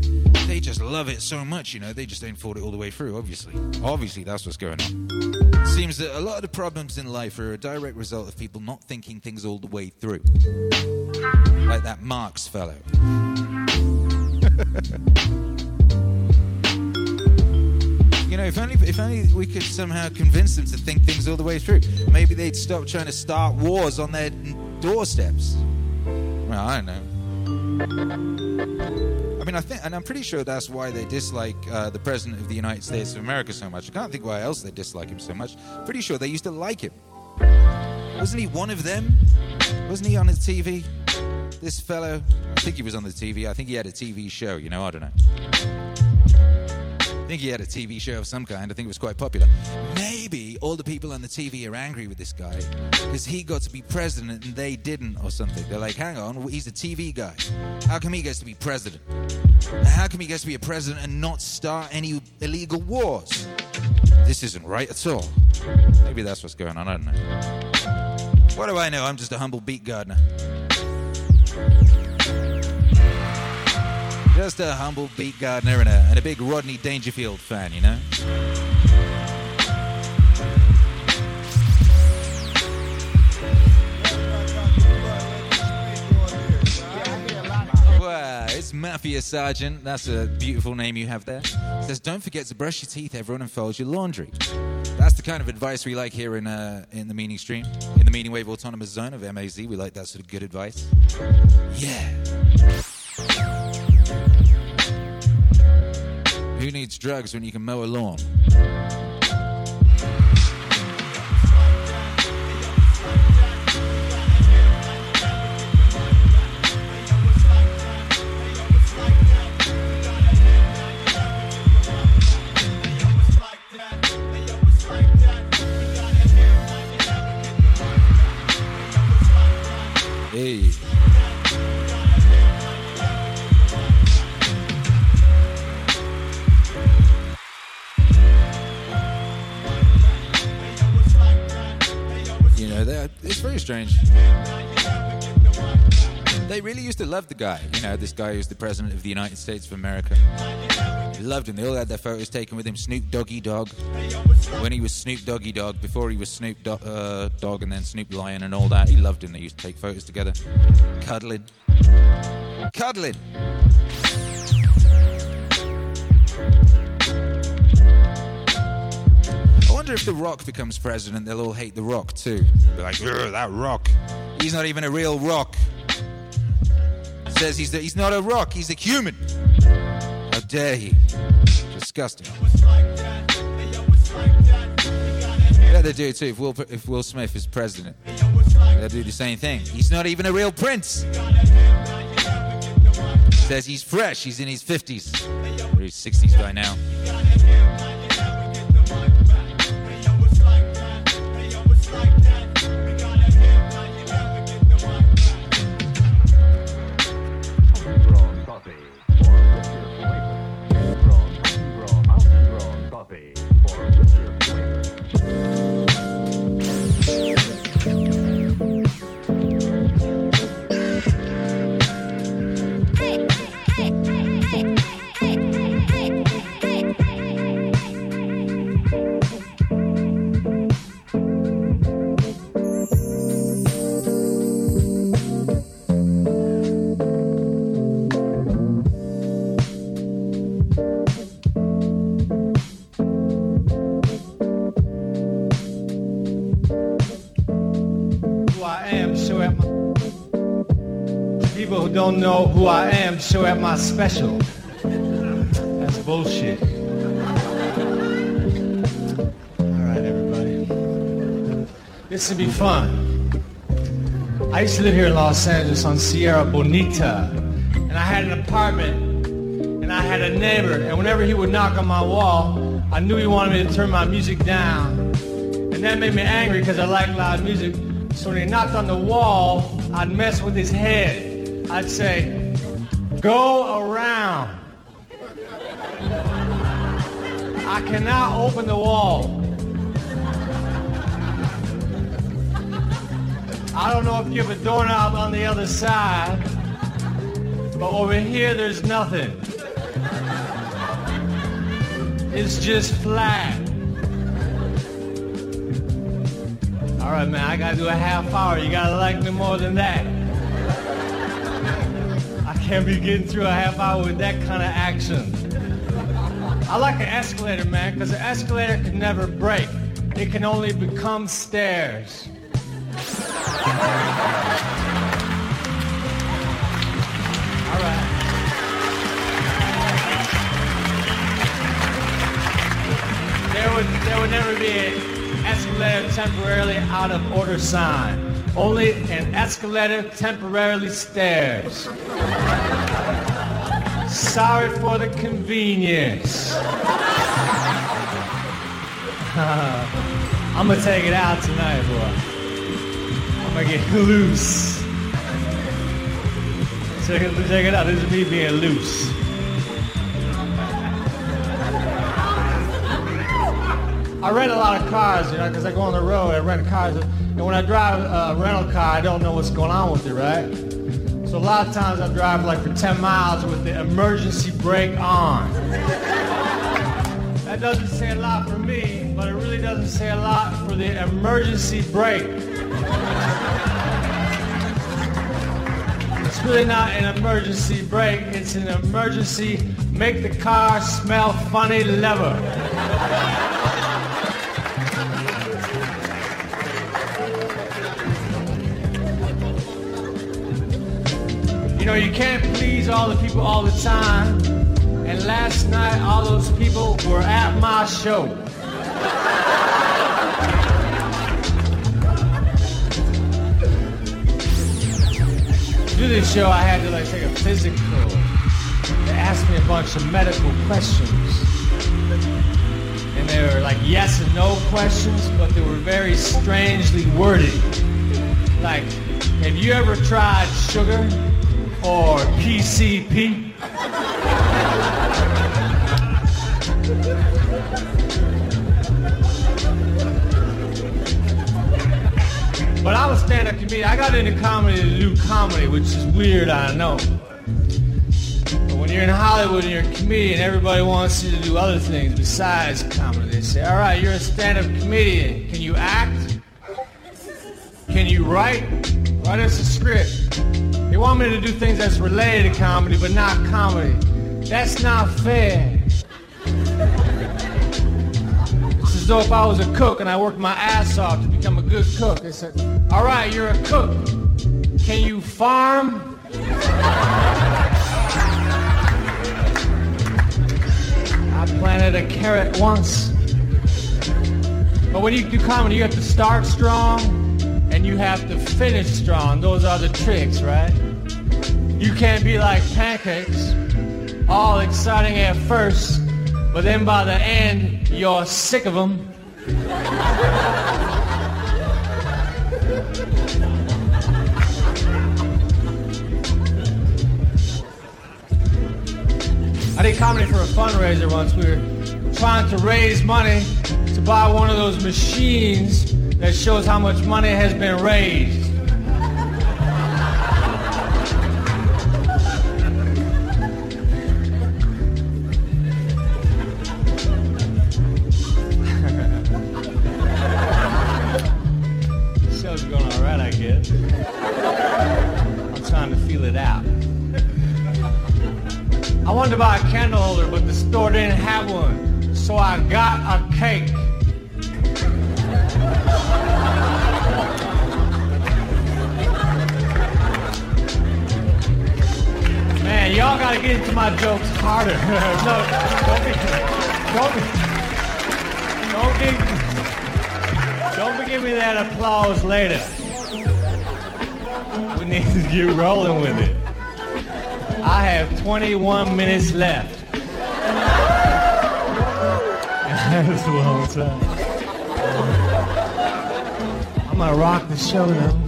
They just love it so much, you know. They just ain't fought it all the way through, obviously. Obviously, that's what's going on. Seems that a lot of the problems in life are a direct result of people not thinking things all the way through. Like that Marx fellow. [LAUGHS] You know, if only if only we could somehow convince them to think things all the way through, maybe they'd stop trying to start wars on their doorsteps. Well, I don't know. I mean, I think, and I'm pretty sure that's why they dislike uh, the president of the United States of America so much. I can't think why else they dislike him so much. Pretty sure they used to like him. Wasn't he one of them? Wasn't he on the TV? This fellow, I think he was on the TV. I think he had a TV show. You know, I don't know. Think he had a TV show of some kind. I think it was quite popular. Maybe all the people on the TV are angry with this guy because he got to be president and they didn't, or something. They're like, hang on, he's a TV guy. How come he gets to be president? How come he gets to be a president and not start any illegal wars? This isn't right at all. Maybe that's what's going on. I don't know. What do I know? I'm just a humble beat gardener. Just a humble beat gardener and a, and a big Rodney Dangerfield fan, you know? Wow, it's Mafia Sergeant. That's a beautiful name you have there. Says, don't forget to brush your teeth, everyone, and fold your laundry. That's the kind of advice we like here in uh, in the Meaning Stream, in the Meaning Wave Autonomous Zone of MAZ. We like that sort of good advice. Yeah. Needs drugs when you can mow a lawn? Hey. It's very strange. They really used to love the guy. You know, this guy who's the president of the United States of America. They loved him. They all had their photos taken with him. Snoop Doggy Dogg. When he was Snoop Doggy Dogg, before he was Snoop Do- uh, Dogg and then Snoop Lion and all that, he loved him. They used to take photos together. Cuddling. Cuddling. Wonder if The Rock becomes president, they'll all hate The Rock too. Be like, "Ugh, that Rock. He's not even a real rock. Says he's, the, he's not a rock, he's a human. How dare he? Disgusting. Yeah, they do too. If Will, if Will Smith is president, they'll do the same thing. He's not even a real prince. Says he's fresh, he's in his 50s. Or he's 60s by now. Don't know who I am, show at my special. That's bullshit. All right, everybody. This will be fun. I used to live here in Los Angeles on Sierra Bonita, and I had an apartment, and I had a neighbor, and whenever he would knock on my wall, I knew he wanted me to turn my music down. And that made me angry because I like loud music. So when he knocked on the wall, I'd mess with his head. I'd say, go around. I cannot open the wall. I don't know if you have a doorknob on the other side, but over here there's nothing. It's just flat. All right, man, I gotta do a half hour. You gotta like me more than that. Can't be getting through a half hour with that kind of action. I like an escalator, man, because an escalator can never break. It can only become stairs. All right. There would, there would never be an escalator temporarily out of order sign. Only an escalator temporarily stairs. Sorry for the convenience. [LAUGHS] I'm gonna take it out tonight, boy. I'm gonna get loose. Check it, check it out. This is me being loose. I rent a lot of cars, you know, because I go on the road. I rent cars, and when I drive a rental car, I don't know what's going on with it, right? So a lot of times I drive like for 10 miles with the emergency brake on. That doesn't say a lot for me, but it really doesn't say a lot for the emergency brake. It's really not an emergency brake, it's an emergency make the car smell funny lever. You know, you can't please all the people all the time. And last night, all those people were at my show. To do this show, I had to like take a physical. They asked me a bunch of medical questions. And they were like yes and no questions, but they were very strangely worded. Like, have you ever tried sugar or PCP? But I was stand-up comedian. I got into comedy to do comedy, which is weird, I know. But when you're in Hollywood and you're a comedian, everybody wants you to do other things besides comedy. They say, all right, you're a stand-up comedian. Can you act? Can you write? Write us a script. They want me to do things that's related to comedy, but not comedy. That's not fair. It's as though if I was a cook and I worked my ass off to become a good cook. They said, all right, you're a cook. Can you farm? I planted a carrot once. But when you do comedy, you have to start strong and you have to finish strong. Those are the tricks, right? You can't be like pancakes, all exciting at first, but then by the end, you're sick of them. I did comedy for a fundraiser once. We were trying to raise money to buy one of those machines that shows how much money has been raised. 21 minutes left. That's long time. I'm gonna rock the show now.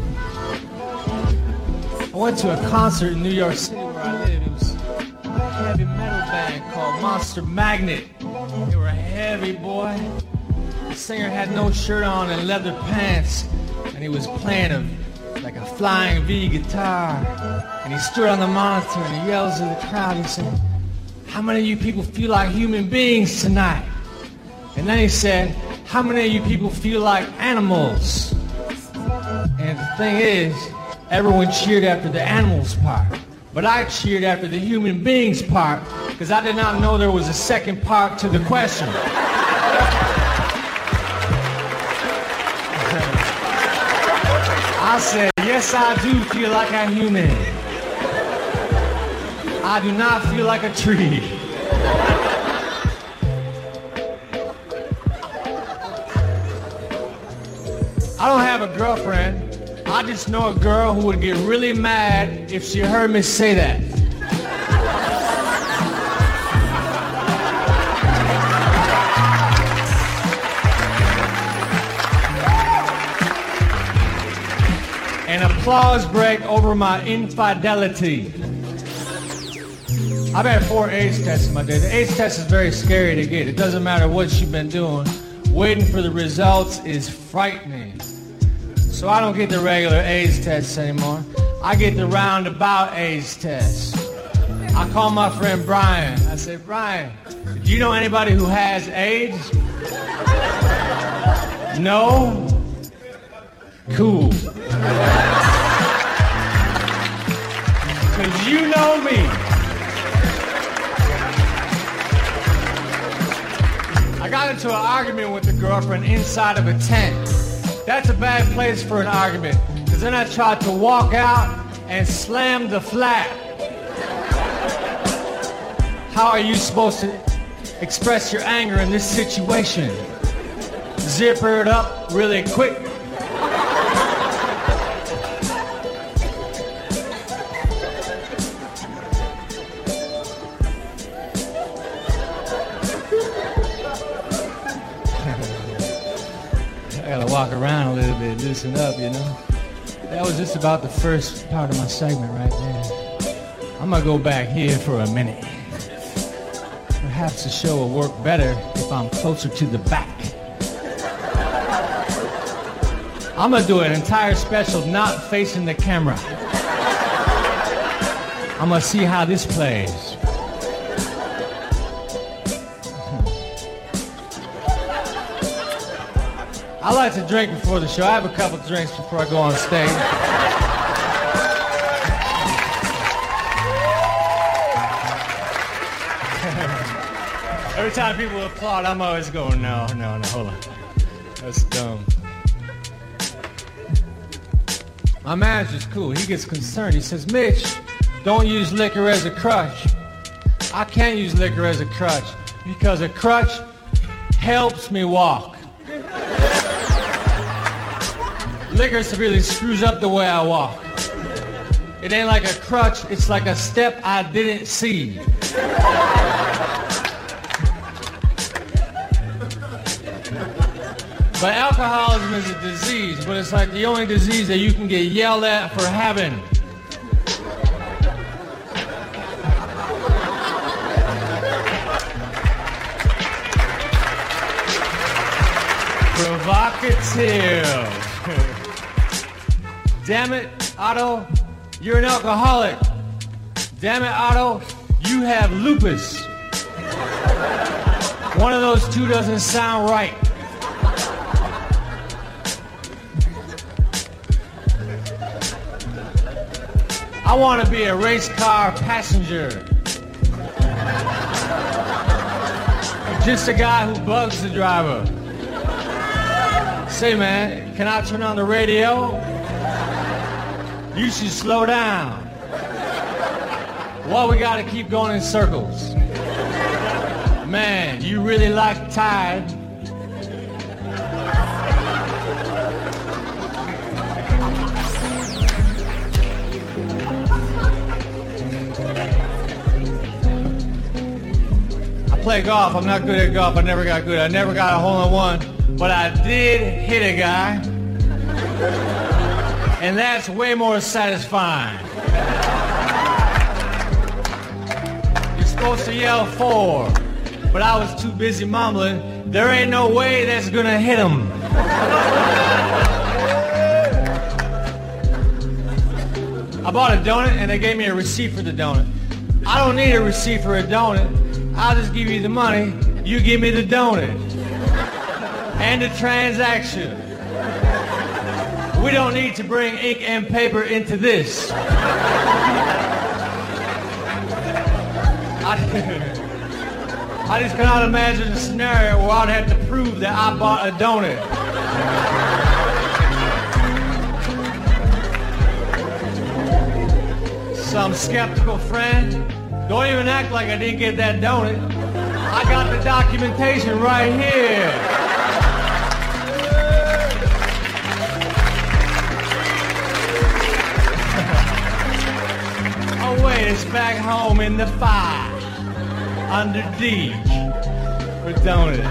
I went to a concert in New York City where I live. It was a heavy metal band called Monster Magnet. They were heavy, boy. The singer had no shirt on and leather pants, and he was playing a like a flying V guitar. And he stood on the monitor and he yells to the crowd. He said, "How many of you people feel like human beings tonight?" And then he said, "How many of you people feel like animals?" And the thing is, everyone cheered after the animals part. But I cheered after the human beings part because I did not know there was a second part to the question. [LAUGHS] I said, yes, I do feel like a human. I do not feel like a tree. I don't have a girlfriend. I just know a girl who would get really mad if she heard me say that. An applause break over my infidelity. I've had four AIDS tests in my day. The AIDS test is very scary to get. It doesn't matter what you've been doing. Waiting for the results is frightening. So I don't get the regular AIDS tests anymore. I get the roundabout AIDS test. I call my friend Brian. I say, Brian, do you know anybody who has AIDS? [LAUGHS] No? Cool. [LAUGHS] Because you know me. I got into an argument with a girlfriend inside of a tent. That's a bad place for an argument. Because then I tried to walk out and slam the flat. How are you supposed to express your anger in this situation? Zipper it up really quick. Walk around a little bit, loosen up, you know. That was just about the first part of my segment right there. I'm gonna go back here for a minute. Perhaps the show will work better if I'm closer to the back. I'm gonna do an entire special not facing the camera. I'm gonna see how this plays. I like to drink before the show. I have a couple drinks before I go on stage. [LAUGHS] Every time people applaud, I'm always going, no, no, no, hold on. That's dumb. My manager's cool. He gets concerned. He says, Mitch, don't use liquor as a crutch. I can't use liquor as a crutch because a crutch helps me walk. Liquor severely screws up the way I walk. It ain't like a crutch, it's like a step I didn't see. But alcoholism is a disease, but it's like the only disease that you can get yelled at for having. Provocative. Damn it, Otto, you're an alcoholic. Damn it, Otto, you have lupus. One of those two doesn't sound right. I want to be a race car passenger. Just a guy who bugs the driver. Say, man, can I turn on the radio? You should slow down. Why we gotta keep going in circles? Man, you really like Tide. I play golf. I'm not good at golf. I never got good. I never got a hole in one. But I did hit a guy. And that's way more satisfying. You're supposed to yell four. But I was too busy mumbling. There ain't no way that's gonna hit him. I bought a donut and they gave me a receipt for the donut. I don't need a receipt for a donut. I'll just give you the money. You give me the donut. And the transaction. We don't need to bring ink and paper into this. I, [LAUGHS] I just cannot imagine a scenario where I'd have to prove that I bought a donut. Some skeptical friend, don't even act like I didn't get that donut. I got the documentation right here. It's back home in the fire, under D for donut.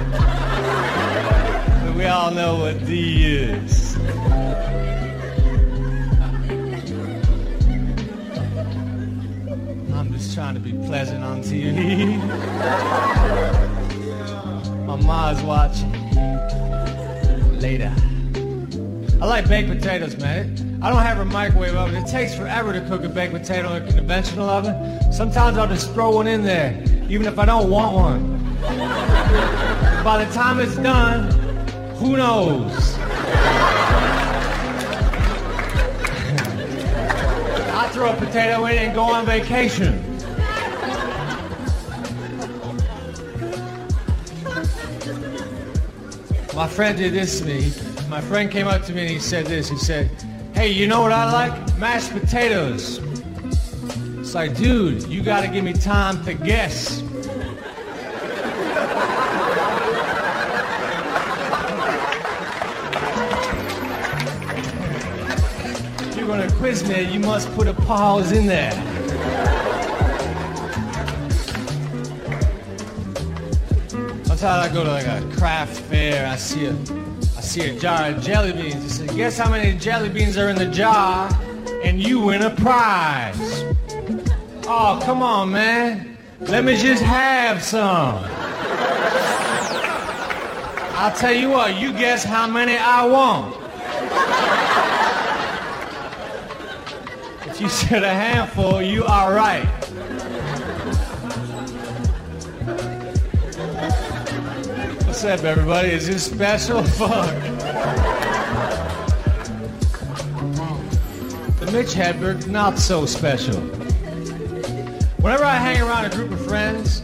But we all know what D is. I'm just trying to be pleasant on TV. My ma's watching. Later. I like baked potatoes, man. I don't have a microwave oven. It takes forever to cook a baked potato in a conventional oven. Sometimes I'll just throw one in there, even if I don't want one. By the time it's done, who knows? I throw a potato in and go on vacation. My friend did this to me. My friend came up to me and he said this. He said, Hey, you know what I like? Mashed potatoes. It's like, dude, you gotta give me time to guess. You're gonna quiz me, you must put a pause in there. Sometimes I go to like a craft fair, I see a A jar of jelly beans. He said, guess how many jelly beans are in the jar? And you win a prize. Oh, come on, man. Let me just have some. I'll tell you what, you guess how many I want. If you said a handful, you are right. What's up, everybody? Is this special? [LAUGHS] Fuck. The Mitch Hedberg, not so special. Whenever I hang around a group of friends,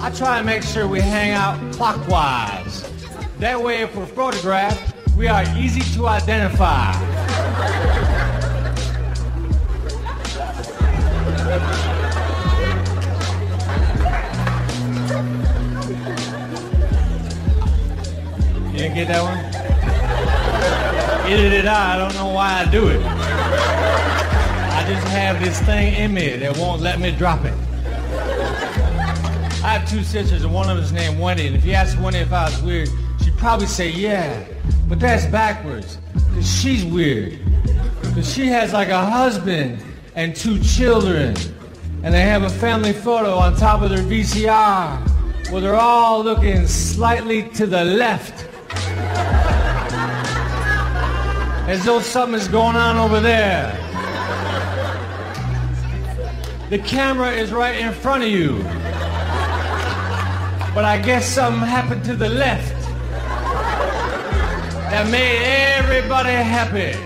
I try and make sure we hang out clockwise. That way, if we're photographed, we are easy to identify. You didn't get that one? Either did I. I don't know why I do it. I just have this thing in me that won't let me drop it. I have two sisters, and one of them is named Wendy. And if you ask Wendy if I was weird, she'd probably say, yeah. But that's backwards, because she's weird. Because she has like a husband and two children. And they have a family photo on top of their VCR where they're all looking slightly to the left. As though something's going on over there. The camera is right in front of you. But I guess something happened to the left that made everybody happy.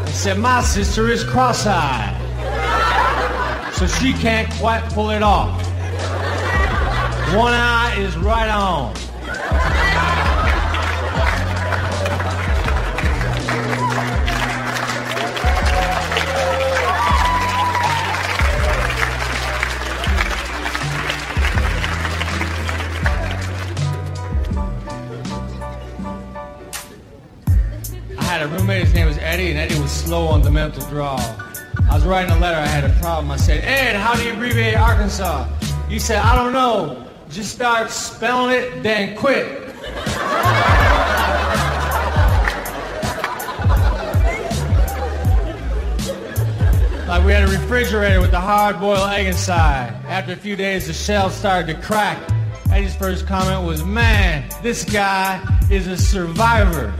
I said, my sister is cross-eyed, so she can't quite pull it off. One eye is right on. A roommate, his name was Eddie, and Eddie was slow on the mental draw. I was writing a letter, I had a problem. I said, Ed, how do you abbreviate Arkansas? He said, I don't know. Just start spelling it, then quit. Like we had a refrigerator with a hard-boiled egg inside. After a few days, the shell started to crack. Eddie's first comment was, man, this guy is a survivor.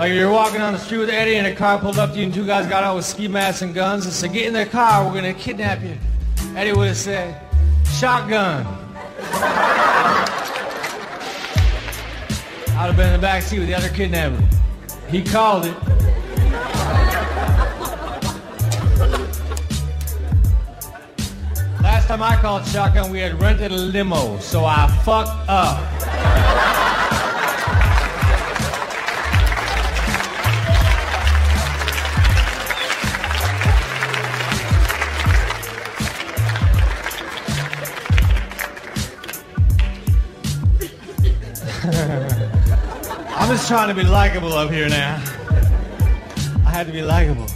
Like you're walking on the street with Eddie and a car pulled up to you and two guys got out with ski masks and guns and said, get in their car, we're gonna kidnap you. Eddie would have said, shotgun. I'd have been in the back seat with the other kidnapper. He called it. Last time I called shotgun, we had rented a limo, so I fucked up. Just trying to be likable up here now. I had to be likable.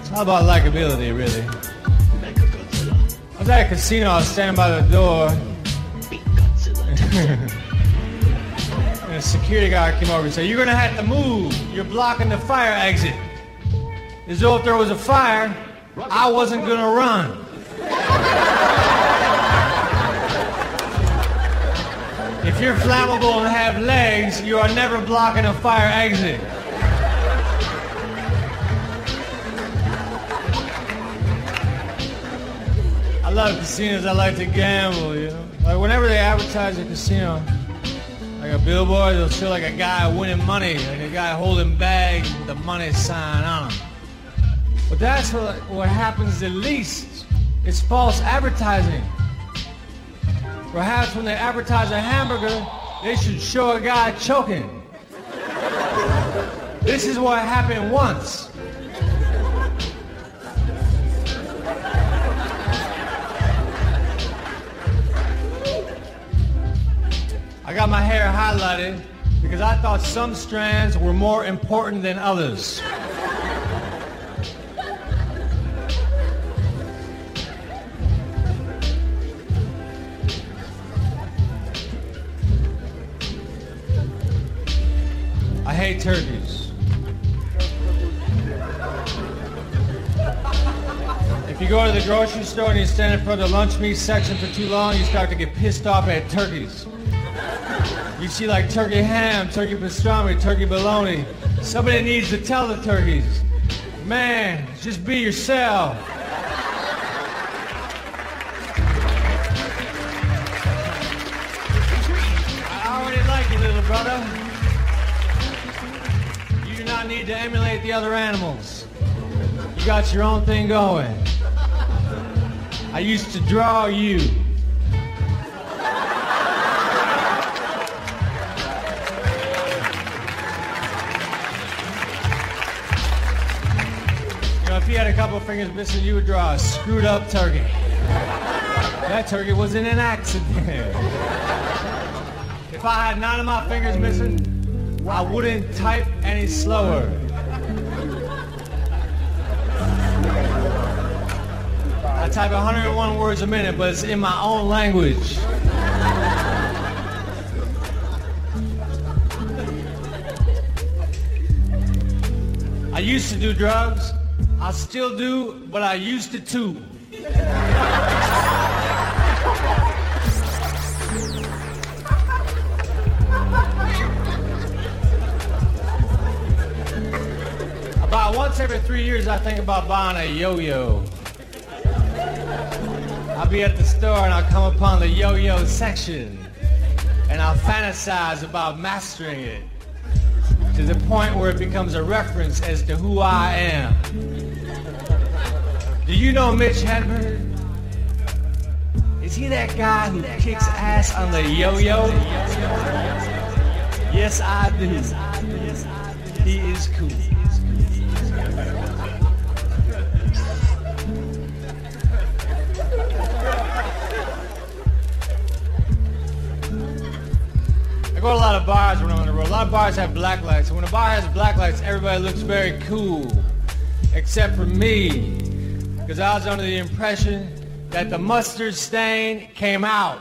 It's all about likability, really. I was at a casino, I was standing by the door. [LAUGHS] and a security guard came over and said, You're gonna have to move. You're blocking the fire exit. As though if there was a fire, I wasn't gonna run. If you're flammable and have legs, you are never blocking a fire exit. I love casinos. I like to gamble, you know. Like whenever they advertise a casino, like a billboard, they'll show like a guy winning money, like a guy holding bags with the money sign on him. But that's what, what happens the least. It's false advertising. Perhaps when they advertise a hamburger, they should show a guy choking. This is what happened once. I got my hair highlighted because I thought some strands were more important than others. Hate turkeys. If you go to the grocery store and you stand in front of the lunch meat section for too long, you start to get pissed off at turkeys. You see like turkey ham, turkey pastrami, turkey bologna. Somebody needs to tell the turkeys, man, just be yourself. I already like you, little brother. Not need to emulate the other animals. You got your own thing going. I used to draw you. If you had a couple fingers missing, you would draw a screwed up turkey. That turkey was in an accident. If I had none of my fingers missing, I wouldn't type any slower. I type 101 words a minute, but it's in my own language. I used to do drugs. I still do, but I used to too. About once every three years, I think about buying a yo-yo. I'll be at the store and I'll come upon the yo-yo section, and I'll fantasize about mastering it to the point where it becomes a reference as to who I am. Do you know Mitch Hedberg? Is he that guy who kicks ass on the yo-yo? Yes, I do. He is cool. Go to a lot of bars when I'm on the road. A lot of bars have black lights. And when a bar has black lights, everybody looks very cool. Except for me. Because I was under the impression that the mustard stain came out.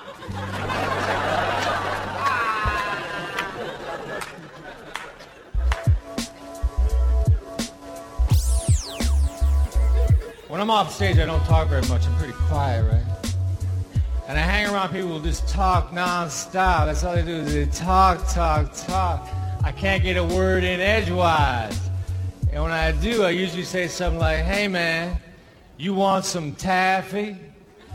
When I'm off stage, I don't talk very much. I'm pretty quiet, right? And I hang around people who just talk nonstop. That's all they do is they talk, talk, talk. I can't get a word in edgewise. And when I do, I usually say something like, hey man, you want some taffy?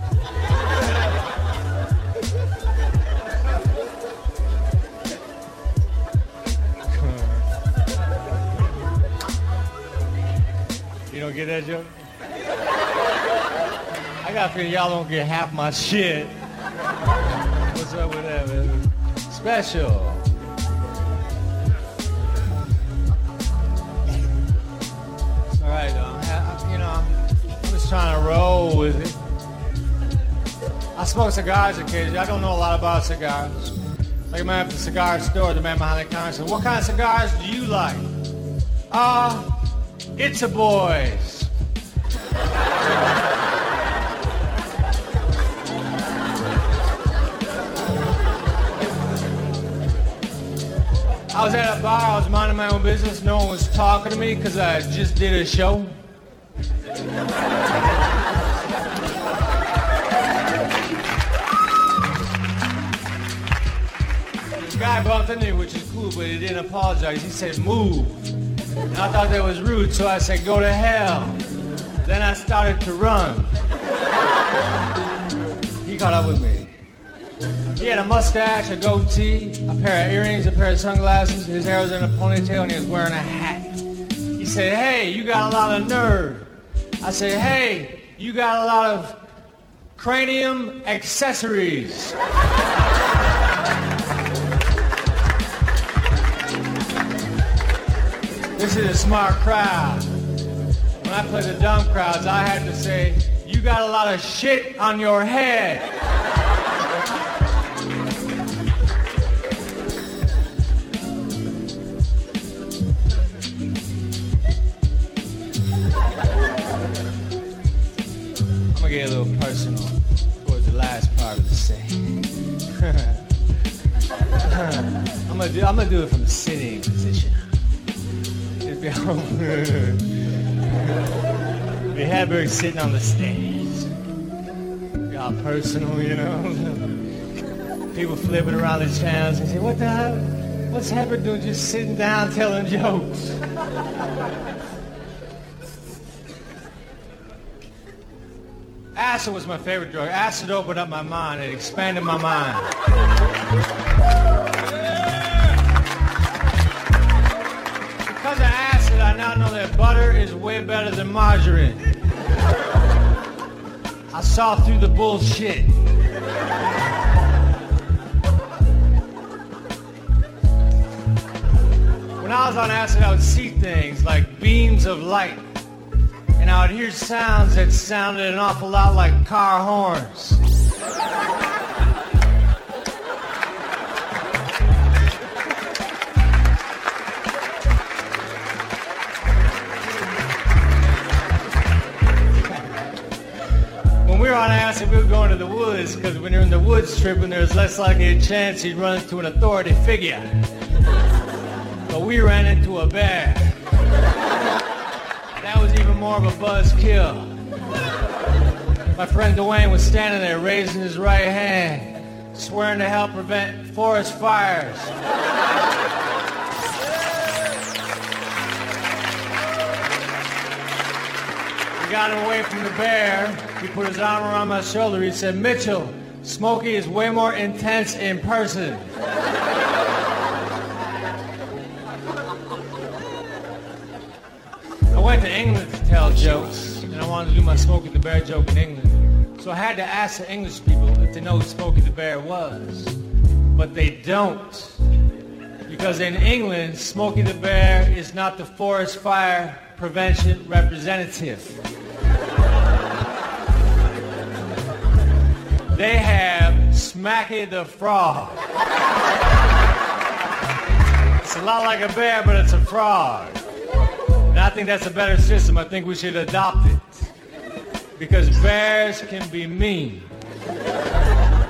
[LAUGHS] you don't get that joke? I got a feeling y'all don't get half my shit. What's up with that, man? Special. It's all right, though. I'm You know, I'm just trying to roll with it. I smoke cigars occasionally. I don't know a lot about cigars. Like a man at the cigar store, the man behind the counter said, "What kind of cigars do you like?" Ah, it's a boys. I was at a bar, I was minding my own business, no one was talking to me because I just did a show. The guy bumped into me, which is cool, but he didn't apologize. He said, move. And I thought that was rude, so I said, go to hell. Then I started to run. He caught up with me. He had a mustache, a goatee, a pair of earrings, a pair of sunglasses. His hair was in a ponytail, and he was wearing a hat. He said, "Hey, you got a lot of nerve." I said, "Hey, you got a lot of cranium accessories." This is a smart crowd. When I play the dumb crowds, I had to say, "You got a lot of shit on your head." Get a little personal towards the last part of the scene. [LAUGHS] I'm gonna do I'm gonna do it from the sitting position. It'd be- They had Berg sitting on the stage. Got personal, you know. [LAUGHS] People flipping around the channels and say, what the hell? What's Hedberg doing just sitting down telling jokes? [LAUGHS] Acid was my favorite drug. Acid opened up my mind. It expanded my mind. Because of acid, I now know that butter is way better than margarine. I saw through the bullshit. When I was on acid, I would see things like beams of light. And I would hear sounds that sounded an awful lot like car horns. When we were on acid, we were going to the woods because when you're in the woods tripping, there's less likely a chance you'd run into an authority figure. But we ran into a bear. More of a buzz kill. My friend Dwayne was standing there raising his right hand, swearing to help prevent forest fires. We got him away from the bear. He put his arm around my shoulder. He said, Mitchell, Smokey is way more intense in person. Wanted to do my Smokey the Bear joke in England. So I had to ask the English people if they know who Smokey the Bear was. But they don't. Because in England, Smokey the Bear is not the forest fire prevention representative. They have Smacky the Frog. It's a lot like a bear, but it's a frog. And I think that's a better system. I think we should adopt it. Because bears can be mean.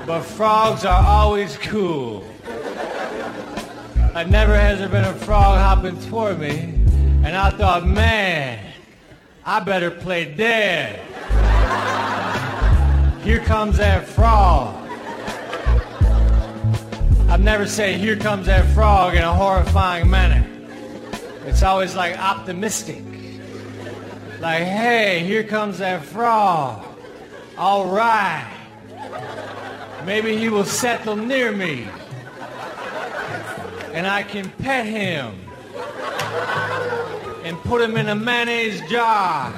But frogs are always cool. I never has there been a frog hopping toward me. And I thought, man, I better play dead. Here comes that frog. I've never said, here comes that frog in a horrifying manner. It's always like optimistic. Like, hey, here comes that frog. All right. Maybe he will settle near me. And I can pet him. And put him in a mayonnaise jar.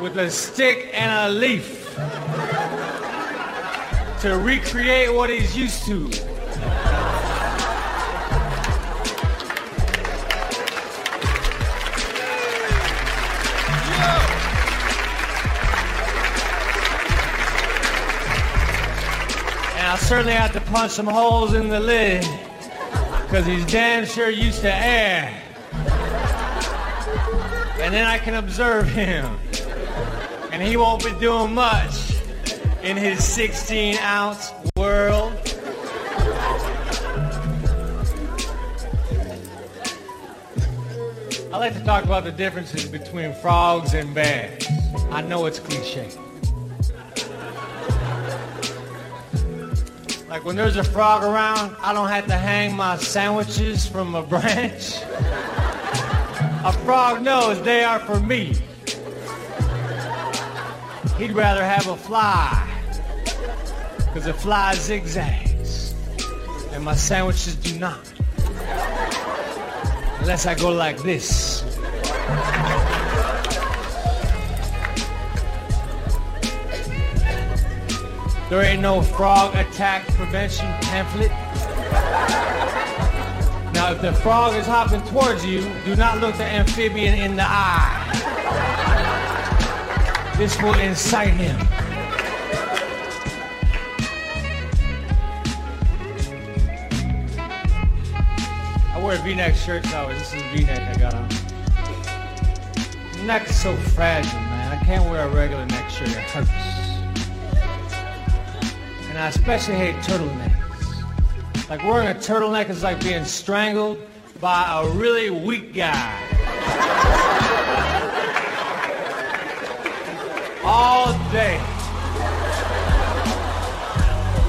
With a stick and a leaf. To recreate what he's used to. I certainly have to punch some holes in the lid. Because he's damn sure used to air. And then I can observe him. And he won't be doing much in his 16 ounce world. I like to talk about the differences between frogs and bears. I know it's cliche. Like when there's a frog around, I don't have to hang my sandwiches from a branch. A frog knows they are for me. He'd rather have a fly. Because a fly zigzags. And my sandwiches do not. Unless I go like this. There ain't no frog attack prevention pamphlet. Now, if the frog is hopping towards you, do not look the amphibian in the eye. This will incite him. I wear V-neck shirts always. This is V-neck I got on. The neck is so fragile, man. I can't wear a regular neck shirt. It hurts. And I especially hate turtlenecks. Like wearing a turtleneck is like being strangled by a really weak guy. All day.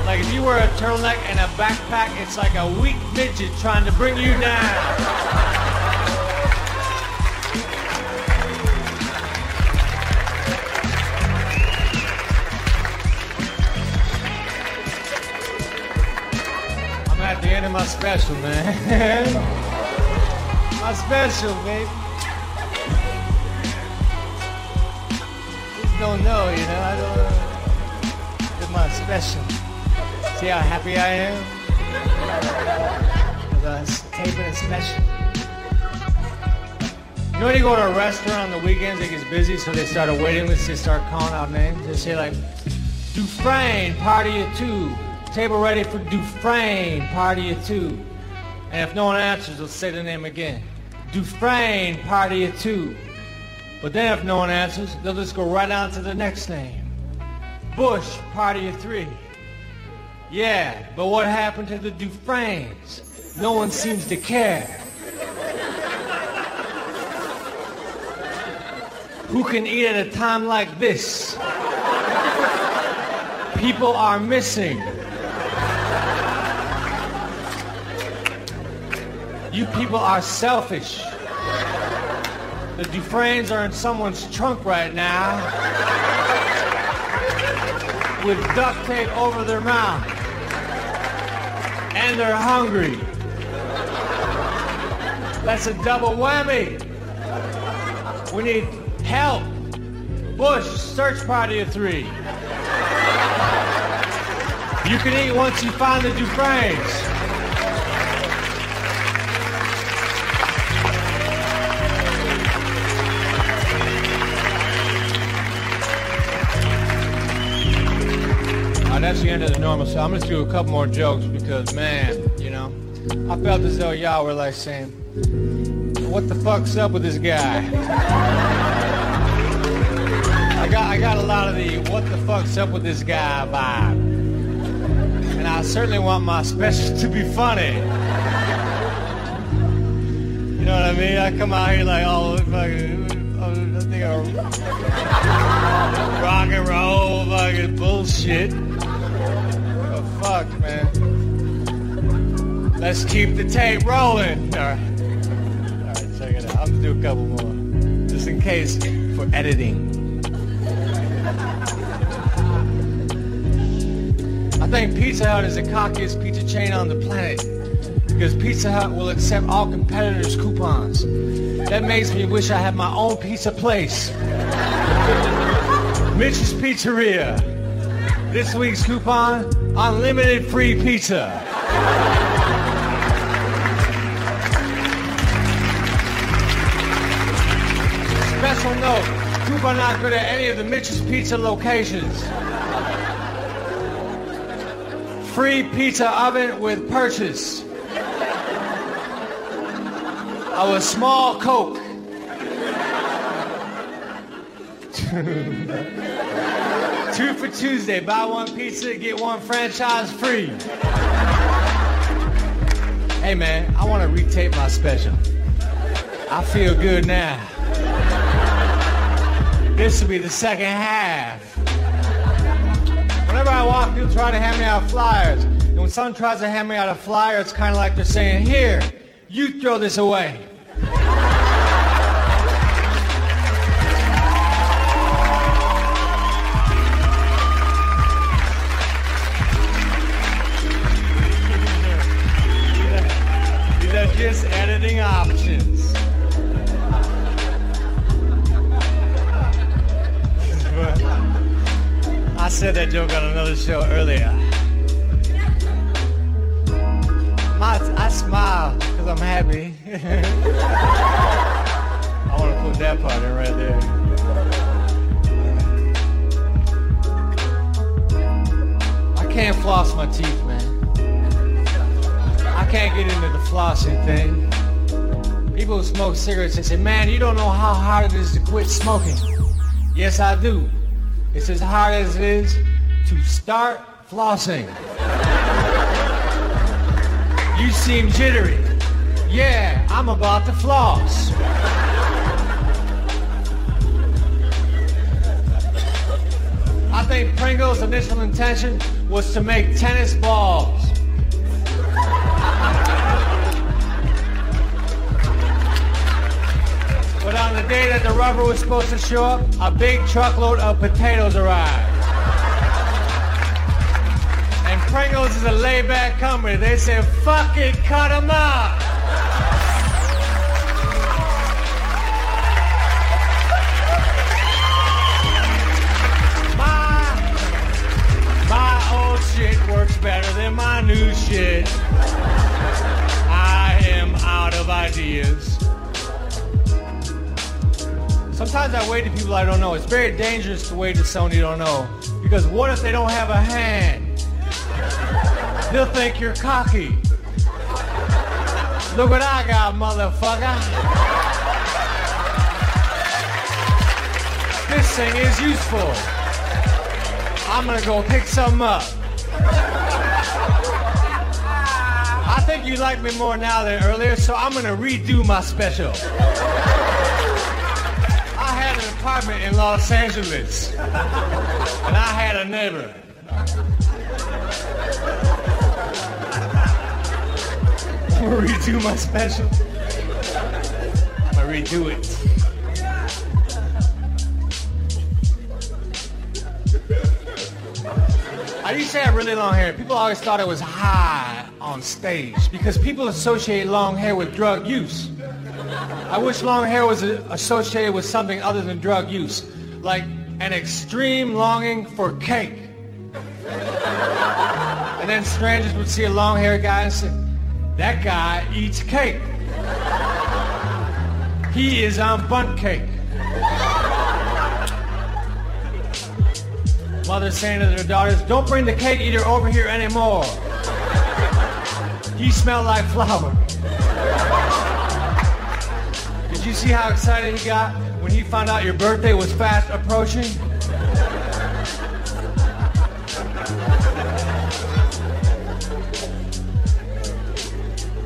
Like if you wear a turtleneck and a backpack, it's like a weak midget trying to bring you down. My special, man. [LAUGHS] my special, baby. Just don't know, you know. I don't know. It's my special. See how happy I am? Us taping a special. You know when you go to a restaurant on the weekends, it gets busy, so they start a waiting list. They start calling out names. They say like, Dufresne, party of two. Table ready for Dufresne, party of two. And if no one answers, they'll say the name again. Dufresne, party of two. But then if no one answers, they'll just go right on to the next name. Bush, party of three. Yeah, but what happened to the Dufresnes? No one seems to care. Who can eat at a time like this? People are missing. You people are selfish. The Dufresnes are in someone's trunk right now with duct tape over their mouth. And they're hungry. That's a double whammy. We need help. Bush, search party of three. You can eat once you find the Dufresnes. That's the end of the normal show. I'm gonna do a couple more jokes because, man, you know, I felt as though y'all were like saying, "What the fuck's up with this guy?" I got, I got a lot of the "What the fuck's up with this guy" vibe, and I certainly want my special to be funny. You know what I mean? I come out here like, oh, fucking, oh, rock and roll fucking bullshit. Fuck, man. Let's keep the tape rolling. All right. All right, check it out. I'm gonna do a couple more. Just in case for editing. I think Pizza Hut is the cockiest pizza chain on the planet because Pizza Hut will accept all competitors' coupons. That makes me wish I had my own pizza place. [LAUGHS] Mitch's Pizzeria. This week's coupon, unlimited free pizza. Special note, coupon not good at any of the Mitch's Pizza locations. Free pizza oven with purchase of a small Coke. [LAUGHS] [LAUGHS] Two for Tuesday. Buy one pizza, get one franchise free. Hey man, I want to retape my special. I feel good now. This will be the second half. Whenever I walk, people try to hand me out flyers. And when someone tries to hand me out a flyer, it's kind of like they're saying, Here, you throw this away. Cigarettes, they say, man, you don't know how hard it is to quit smoking. Yes, I do. It's as hard as it is to start flossing. You seem jittery. Yeah, I'm about to floss. I think Pringle's initial intention was to make tennis balls. Day that the rubber was supposed to show up, a big truckload of potatoes arrived. And Pringles is a laid-back company. They said, fuck it, cut 'em up. my, My old shit works better than my new shit. I am out of ideas. Sometimes I wait to people I don't know. It's very dangerous to wait to someone you don't know. Because what if they don't have a hand? They'll think you're cocky. Look what I got, motherfucker. This thing is useful. I'm gonna go pick some up. I think you like me more now than earlier, so I'm gonna redo my special. Apartment in Los Angeles, and I had a neighbor. I'm gonna redo my special. I'm gonna redo it. I used to have really long hair. People always thought it was high on stage because people associate long hair with drug use. I wish long hair was associated with something other than drug use, like an extreme longing for cake. And then strangers would see a long-haired guy and say, that guy eats cake. He is on bunt cake. Mothers saying to their daughters, don't bring the cake eater over here anymore. He smelled like flour. You see how excited he got when he found out your birthday was fast approaching?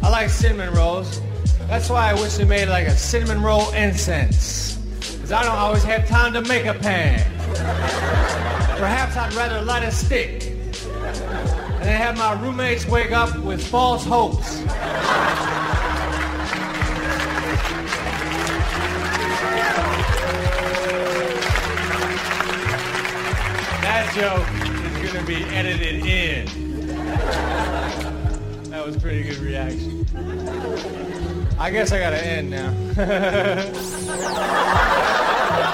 I like cinnamon rolls. That's why I wish they made like a cinnamon roll incense. Because I don't always have time to make a pan. Perhaps I'd rather light a stick and then have my roommates wake up with false hopes. Joke is gonna be edited in. That was pretty good reaction. I guess I gotta end now. [LAUGHS]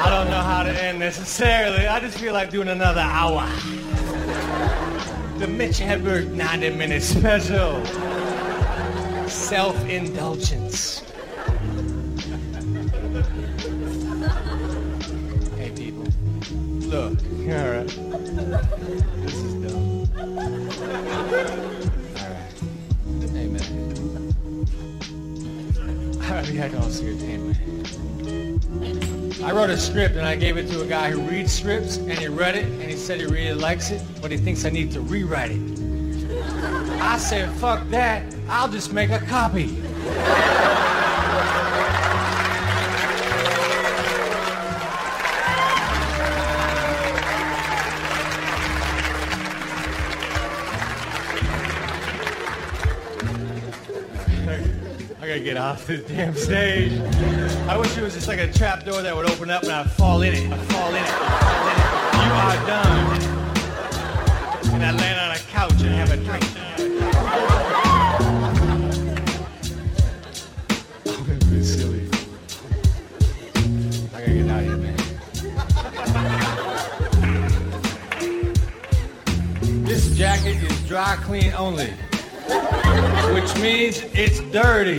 I don't know how to end necessarily. I just feel like doing another hour. The Mitch Hedberg 90 minute special. Self-indulgence. Hey people, look, [LAUGHS] alright. This is dumb. I wrote a script and I gave it to a guy who reads scripts and he read it and he said he really likes it, but he thinks I need to rewrite it. I said, fuck that, I'll just make a copy. Gotta get off this damn stage. I wish it was just like a trap door that would open up and I'd fall in it. I'd fall in it. I'd fall in it. You are done. And I'd land on a couch and have a drink. I'm gonna silly. I gotta get out of here, man. This jacket is dry clean only. Which means it's dirty.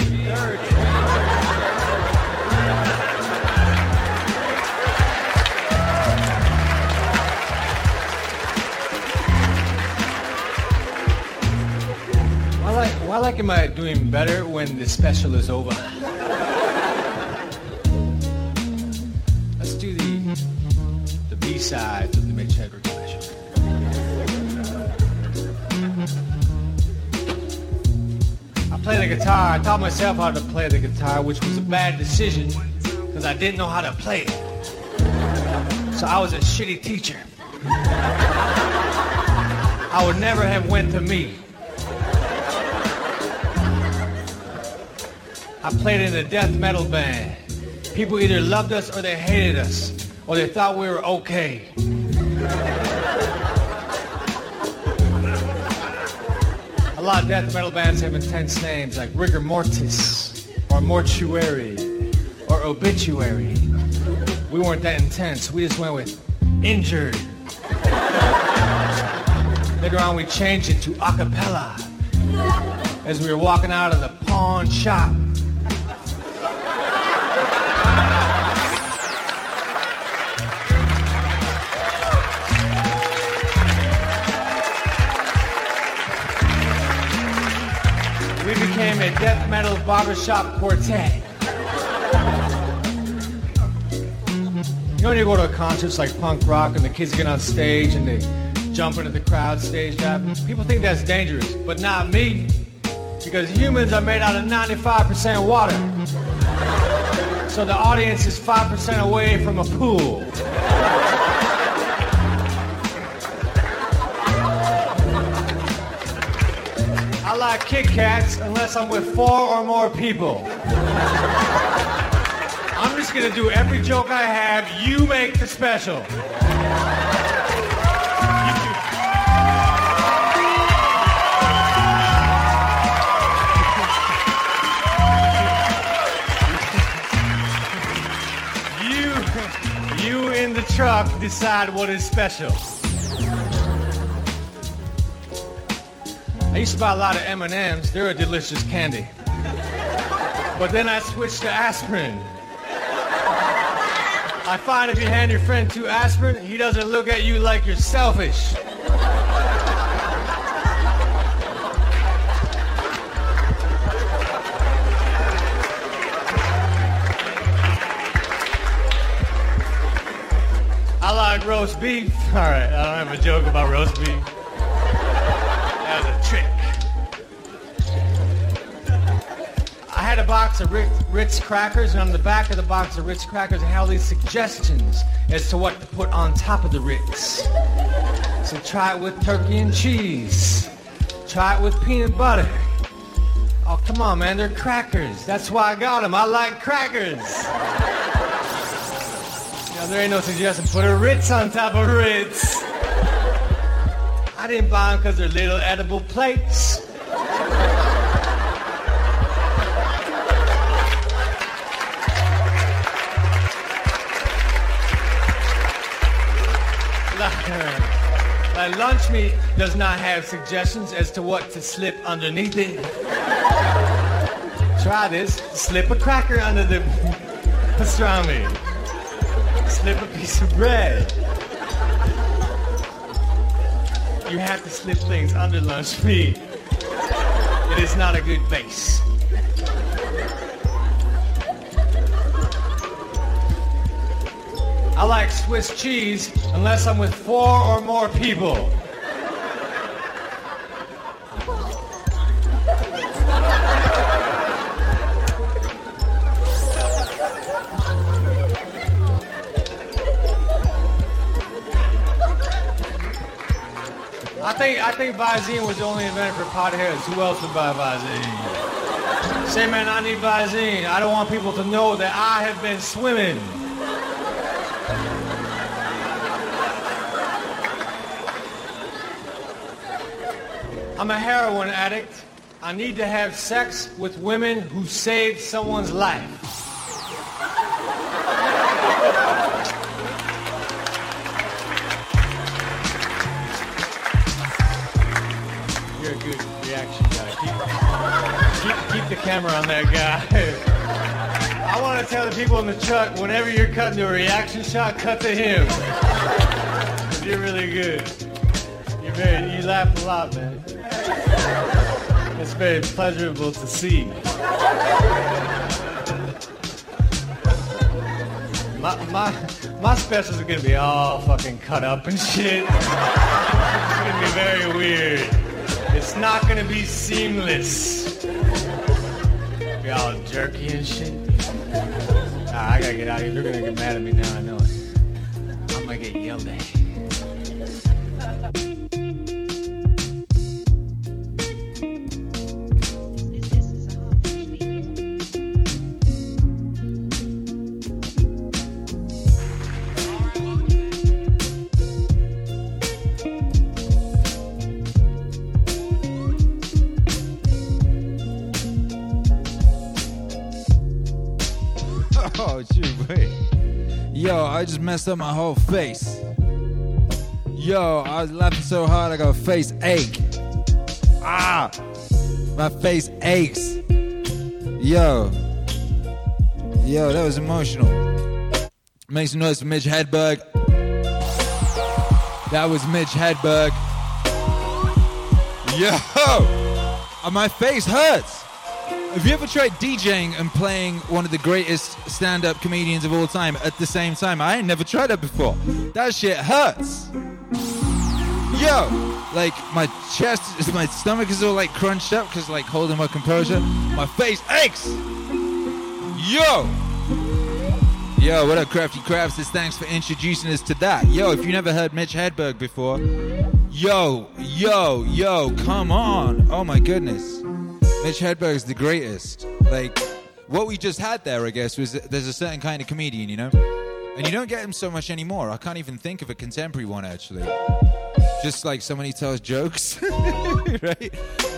Why like, why like am I doing better when the special is over? Guitar. I taught myself how to play the guitar, which was a bad decision because I didn't know how to play it. So I was a shitty teacher. I would never have went to me. I played in a death metal band. People either loved us or they hated us, or they thought we were okay. Lot of death metal bands have intense names like Rigor Mortis, or Mortuary, or Obituary. We weren't that intense. We just went with Injured. Later on, we changed it to acapella as we were walking out of the pawn shop. Became a death metal barbershop quartet. You know when you go to a concerts like punk rock and the kids get on stage and they jump into the crowd stage dive? People think that's dangerous, but not me. Because humans are made out of 95% water. So the audience is 5% away from a pool. Kit Kats unless I'm with four or more people. I'm just gonna do every joke I have. You make the special. You, you in the truck decide what is special. I used to buy a lot of M&Ms. They're a delicious candy. But then I switched to aspirin. I find if you hand your friend two aspirin, he doesn't look at you like you're selfish. I like roast beef. All right, I don't have a joke about roast beef. A trick. I had a box of Ritz, Ritz crackers, and on the back of the box of Ritz crackers, I had all these suggestions as to what to put on top of the Ritz. So try it with turkey and cheese. Try it with peanut butter. Oh, come on, man, they're crackers. That's why I got them. I like crackers. [LAUGHS] Know, there ain't no suggestion. Put a Ritz on top of Ritz. I didn't buy them because they're little edible plates. My lunch meat does not have suggestions as to what to slip underneath it. Try this. Slip a cracker under the pastrami. Slip a piece of bread. You have to slip things under lunch meat. It is not a good base. I like Swiss cheese unless I'm with four or more people. Think I think Visine was the only inventor for potheads. Who else would buy Visine? Say, man, I need Visine. I don't want people to know that I have been swimming. I'm a heroin addict. I need to have sex with women who saved someone's life. Camera on that guy. I want to tell the people in the truck, whenever you're cutting to a reaction shot, cut to him. You're really good. You're very, you laugh a lot, man. It's very pleasurable to see. My, my, my specials are gonna be all fucking cut up and shit. It's gonna be very weird. It's not gonna be seamless. Be all jerky and shit. Ah, I gotta get out of here. They're gonna get mad at me now, I know it. I'm gonna get yelled at. I just messed up my whole face. Yo, I was laughing so hard I got a face ache. Ah, my face aches. Yo, yo, that was emotional. Make some noise for Mitch Hedberg. That was Mitch Hedberg. Yo, my face hurts. Have you ever tried DJing and playing one of the greatest stand-up comedians of all time at the same time? I ain't never tried that before. That shit hurts. Yo, like my chest, [LAUGHS] my stomach is all like crunched up because like holding my composure. My face aches. Yo. Yo, what up, Crafty Crafts? Thanks for introducing us to that. Yo, if you never heard Mitch Hedberg before, yo, yo, yo, come on. Oh my goodness. Mitch Hedberg's the greatest. Like, what we just had there, I guess, was there's a certain kind of comedian, you know? And you don't get him so much anymore. I can't even think of a contemporary one, actually. Just like someone who tells jokes, [LAUGHS] right?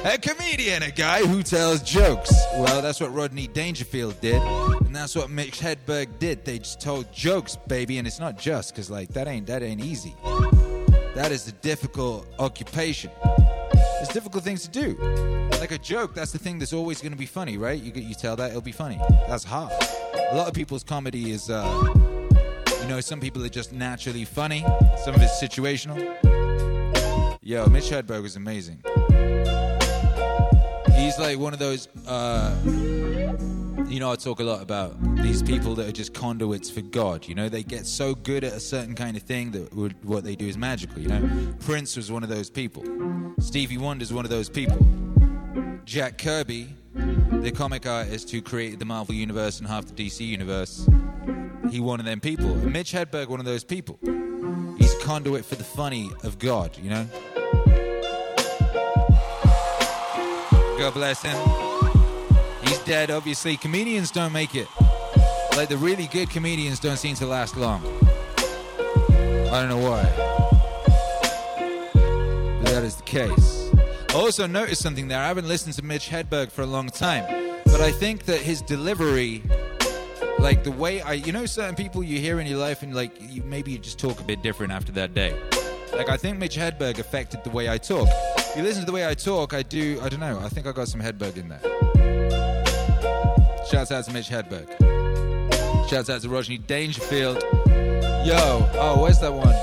A comedian, a guy who tells jokes. Well, that's what Rodney Dangerfield did, and that's what Mitch Hedberg did. They just told jokes, baby, and it's not just because like that ain't that ain't easy. That is a difficult occupation. There's difficult things to do. Like a joke, that's the thing that's always going to be funny, right? You you tell that it'll be funny. That's hard. A lot of people's comedy is, uh, you know, some people are just naturally funny. Some of it's situational. Yo, Mitch Hedberg is amazing. He's like one of those. Uh, you know, I talk a lot about these people that are just conduits for God. You know, they get so good at a certain kind of thing that would, what they do is magical. You know, Prince was one of those people. Stevie Wonder's one of those people. Jack Kirby, the comic artist who created the Marvel Universe and half the DC Universe, he one of them people. And Mitch Hedberg, one of those people. He's a conduit for the funny of God, you know? God bless him. Dead, obviously. Comedians don't make it. Like the really good comedians don't seem to last long. I don't know why. But that is the case. I also noticed something there. I haven't listened to Mitch Hedberg for a long time. But I think that his delivery, like the way I, you know, certain people you hear in your life and like you, maybe you just talk a bit different after that day. Like I think Mitch Hedberg affected the way I talk. If you listen to the way I talk, I do, I don't know, I think I got some Hedberg in there. Shouts out to Mitch Hedberg. Shouts out to Rodney Dangerfield. Yo, oh, where's that one?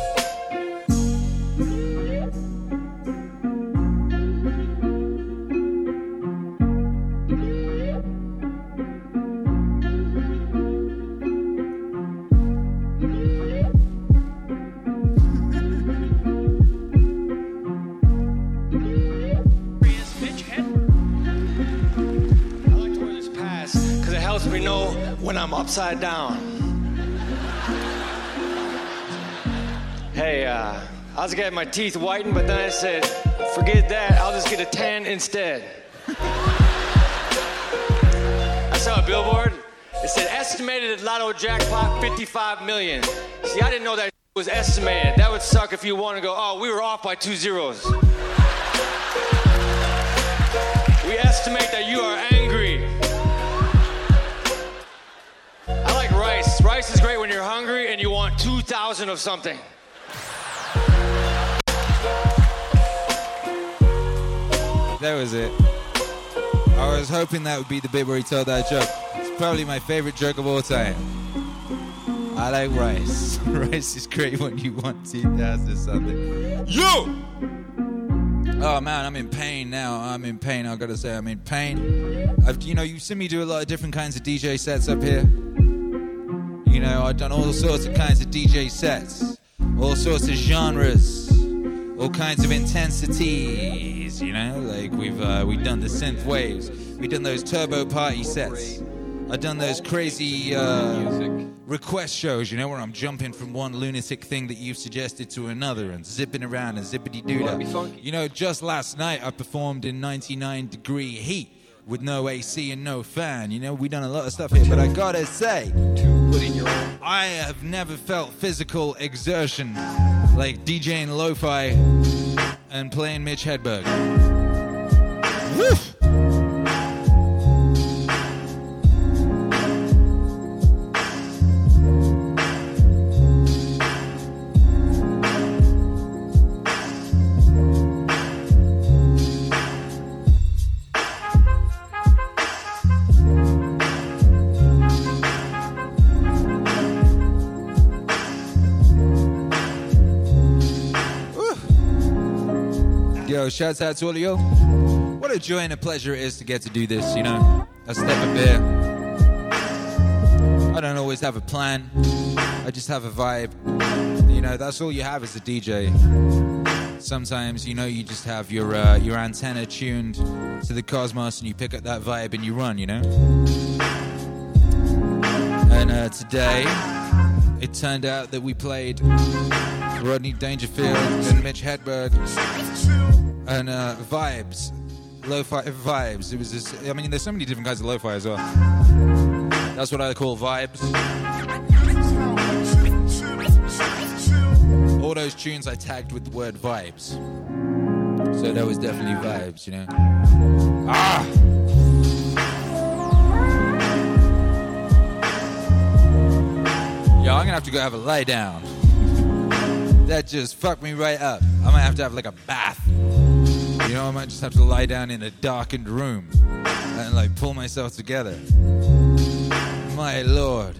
Upside down. Hey, uh, I was getting my teeth whitened, but then I said, forget that, I'll just get a tan instead. I saw a billboard. It said estimated lotto jackpot 55 million. See, I didn't know that was estimated. That would suck if you want to go, oh, we were off by two zeros. We estimate that you are angry. Rice. Rice is great when you're hungry and you want 2,000 of something. That was it. I was hoping that would be the bit where he told that joke. It's probably my favorite joke of all time. I like rice. [LAUGHS] rice is great when you want 2,000 or something. You! Oh man, I'm in pain now. I'm in pain. I gotta say, I'm in pain. I've, you know, you've seen me do a lot of different kinds of DJ sets up here. You know, I've done all sorts of kinds of DJ sets, all sorts of genres, all kinds of intensities. You know, like we've uh, we've done the synth waves, we've done those turbo party sets. I've done those crazy uh, request shows, you know, where I'm jumping from one lunatic thing that you've suggested to another and zipping around and zippity doo wanna be funky? You know, just last night I performed in 99 degree heat with no AC and no fan. You know, we done a lot of stuff here, but I gotta say, I have never felt physical exertion like DJing lo-fi and playing Mitch Hedberg. Woof. Shouts out to all of you. What a joy and a pleasure it is to get to do this, you know. A step of beer. I don't always have a plan. I just have a vibe. You know, that's all you have as a DJ. Sometimes, you know, you just have your uh, your antenna tuned to the cosmos and you pick up that vibe and you run, you know. And uh, today, it turned out that we played Rodney Dangerfield and Mitch Hedberg and uh, vibes, lo-fi vibes. It was this. I mean, there's so many different kinds of lo-fi as well. That's what I call vibes. All those tunes I tagged with the word vibes, so that was definitely vibes, you know. Ah. Yo, I'm gonna have to go have a lie down. That just fucked me right up. I might have to have like a bath. You know, I might just have to lie down in a darkened room and like pull myself together. My lord.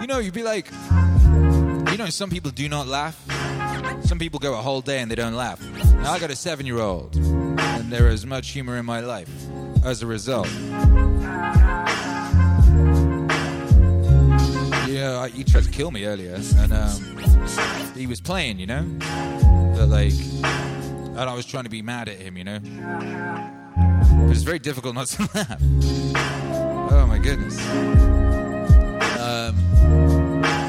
You know, you'd be like, you know, some people do not laugh. Some people go a whole day and they don't laugh. Now I got a seven year old, and there is much humor in my life as a result. Yeah, he tried to kill me earlier, and um, he was playing, you know? But like, and I was trying to be mad at him, you know? But it's very difficult not to [LAUGHS] laugh. Oh my goodness. Um,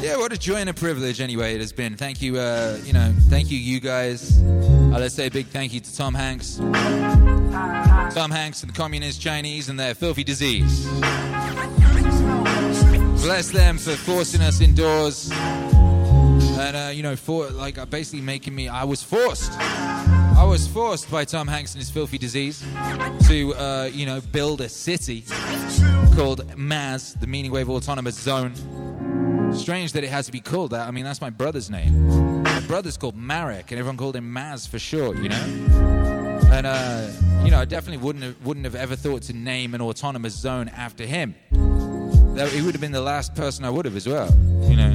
yeah, what a joy and a privilege, anyway, it has been. Thank you, uh, you know, thank you, you guys. Uh, let's say a big thank you to Tom Hanks. Tom Hanks and the Communist Chinese and their filthy disease. Bless them for forcing us indoors. And, uh, you know, for like uh, basically making me, I was forced. I was forced by Tom Hanks and his filthy disease to, uh, you know, build a city called Maz, the Meaning Wave Autonomous Zone. Strange that it has to be called that. I mean, that's my brother's name. My brother's called Marek, and everyone called him Maz for short, you know? And, uh, you know, I definitely wouldn't have, wouldn't have ever thought to name an autonomous zone after him. That, he would have been the last person I would have as well, you know?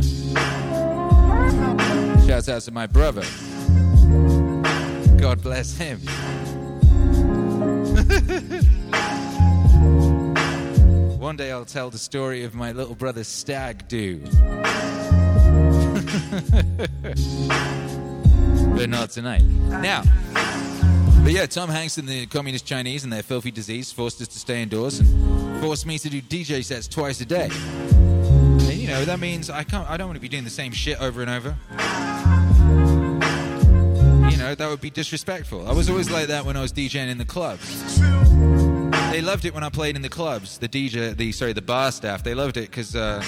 Shouts out to my brother. God bless him. [LAUGHS] One day I'll tell the story of my little brother stag do. [LAUGHS] but not tonight. Now, but yeah, Tom Hanks and the Communist Chinese and their filthy disease forced us to stay indoors and forced me to do DJ sets twice a day. And you know, that means I can't I don't want to be doing the same shit over and over. You know, that would be disrespectful. I was always like that when I was DJing in the clubs. They loved it when I played in the clubs. The DJ, the sorry, the bar staff, they loved it because, uh,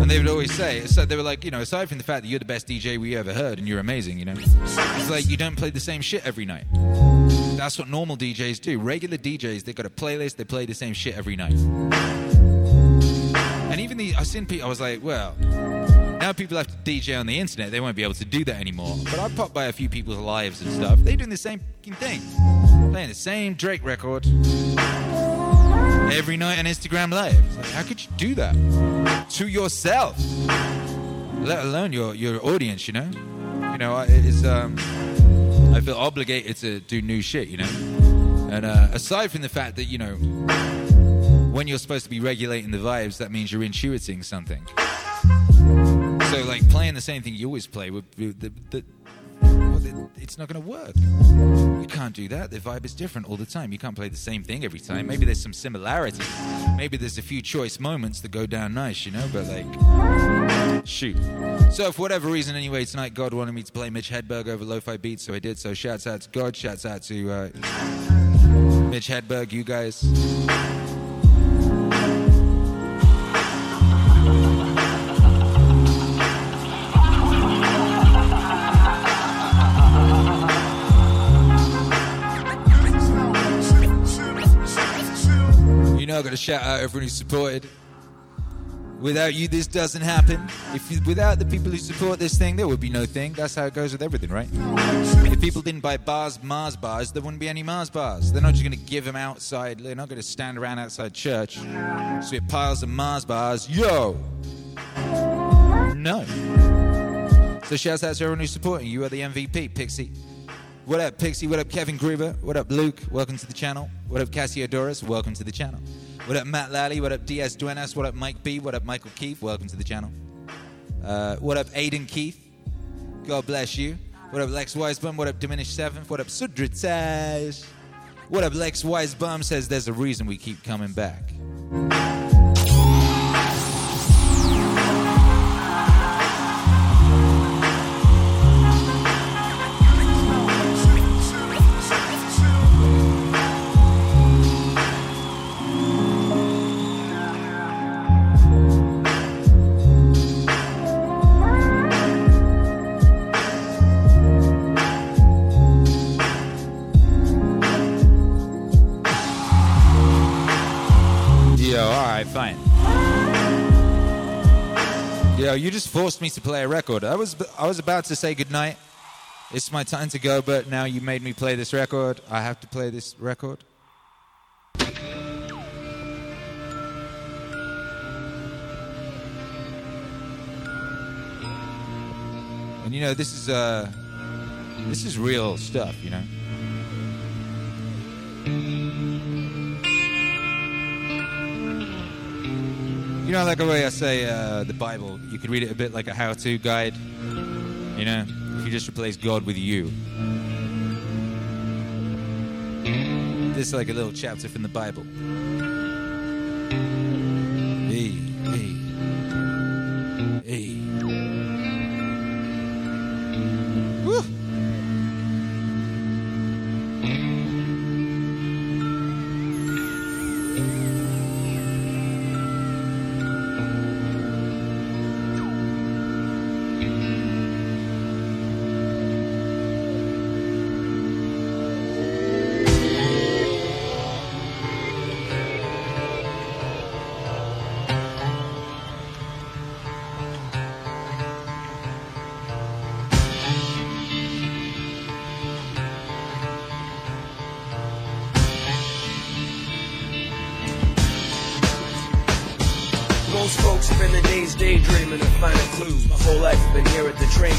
and they would always say, so they were like, you know, aside from the fact that you're the best DJ we ever heard and you're amazing, you know, it's like you don't play the same shit every night. That's what normal DJs do. Regular DJs, they've got a playlist, they play the same shit every night. And even the, I seen people, I was like, well, now people have to DJ on the internet, they won't be able to do that anymore. But I popped by a few people's lives and stuff. They're doing the same thing, playing the same Drake record every night on Instagram Live. Like, how could you do that to yourself? Let alone your your audience, you know. You know, I- it's um, I feel obligated to do new shit, you know. And uh, aside from the fact that you know, when you're supposed to be regulating the vibes, that means you're intuiting something. So like playing the same thing you always play would the, the th- it's not going to work. You can't do that. The vibe is different all the time. You can't play the same thing every time. Maybe there's some similarity. Maybe there's a few choice moments that go down nice, you know. But like, shoot. So for whatever reason, anyway, tonight God wanted me to play Mitch Hedberg over lo-fi beats, so I did. So shouts out to God. Shouts out to uh, Mitch Hedberg. You guys. You know, I got to shout out everyone who supported. Without you, this doesn't happen. If you, without the people who support this thing, there would be no thing. That's how it goes with everything, right? If people didn't buy bars, Mars bars, there wouldn't be any Mars bars. They're not just going to give them outside. They're not going to stand around outside church with piles of Mars bars. Yo, no. So shouts out to everyone who's supporting. You are the MVP, Pixie. What up, Pixie? What up, Kevin Gruber? What up, Luke? Welcome to the channel. What up, Cassiodorus? Welcome to the channel. What up, Matt Lally? What up, DS Duenas? What up, Mike B? What up, Michael Keith? Welcome to the channel. Uh, what up, Aiden Keith? God bless you. What up, Lex Weisbaum? What up, Diminished Seventh? What up, Sudritzaj? What up, Lex Weisbaum says there's a reason we keep coming back. Just forced me to play a record. I was I was about to say goodnight. It's my time to go, but now you made me play this record. I have to play this record. And you know, this is uh this is real stuff, you know. You know, like the way I say uh, the Bible, you could read it a bit like a how to guide. You know, if you just replace God with you. This is like a little chapter from the Bible. Hey, hey, hey.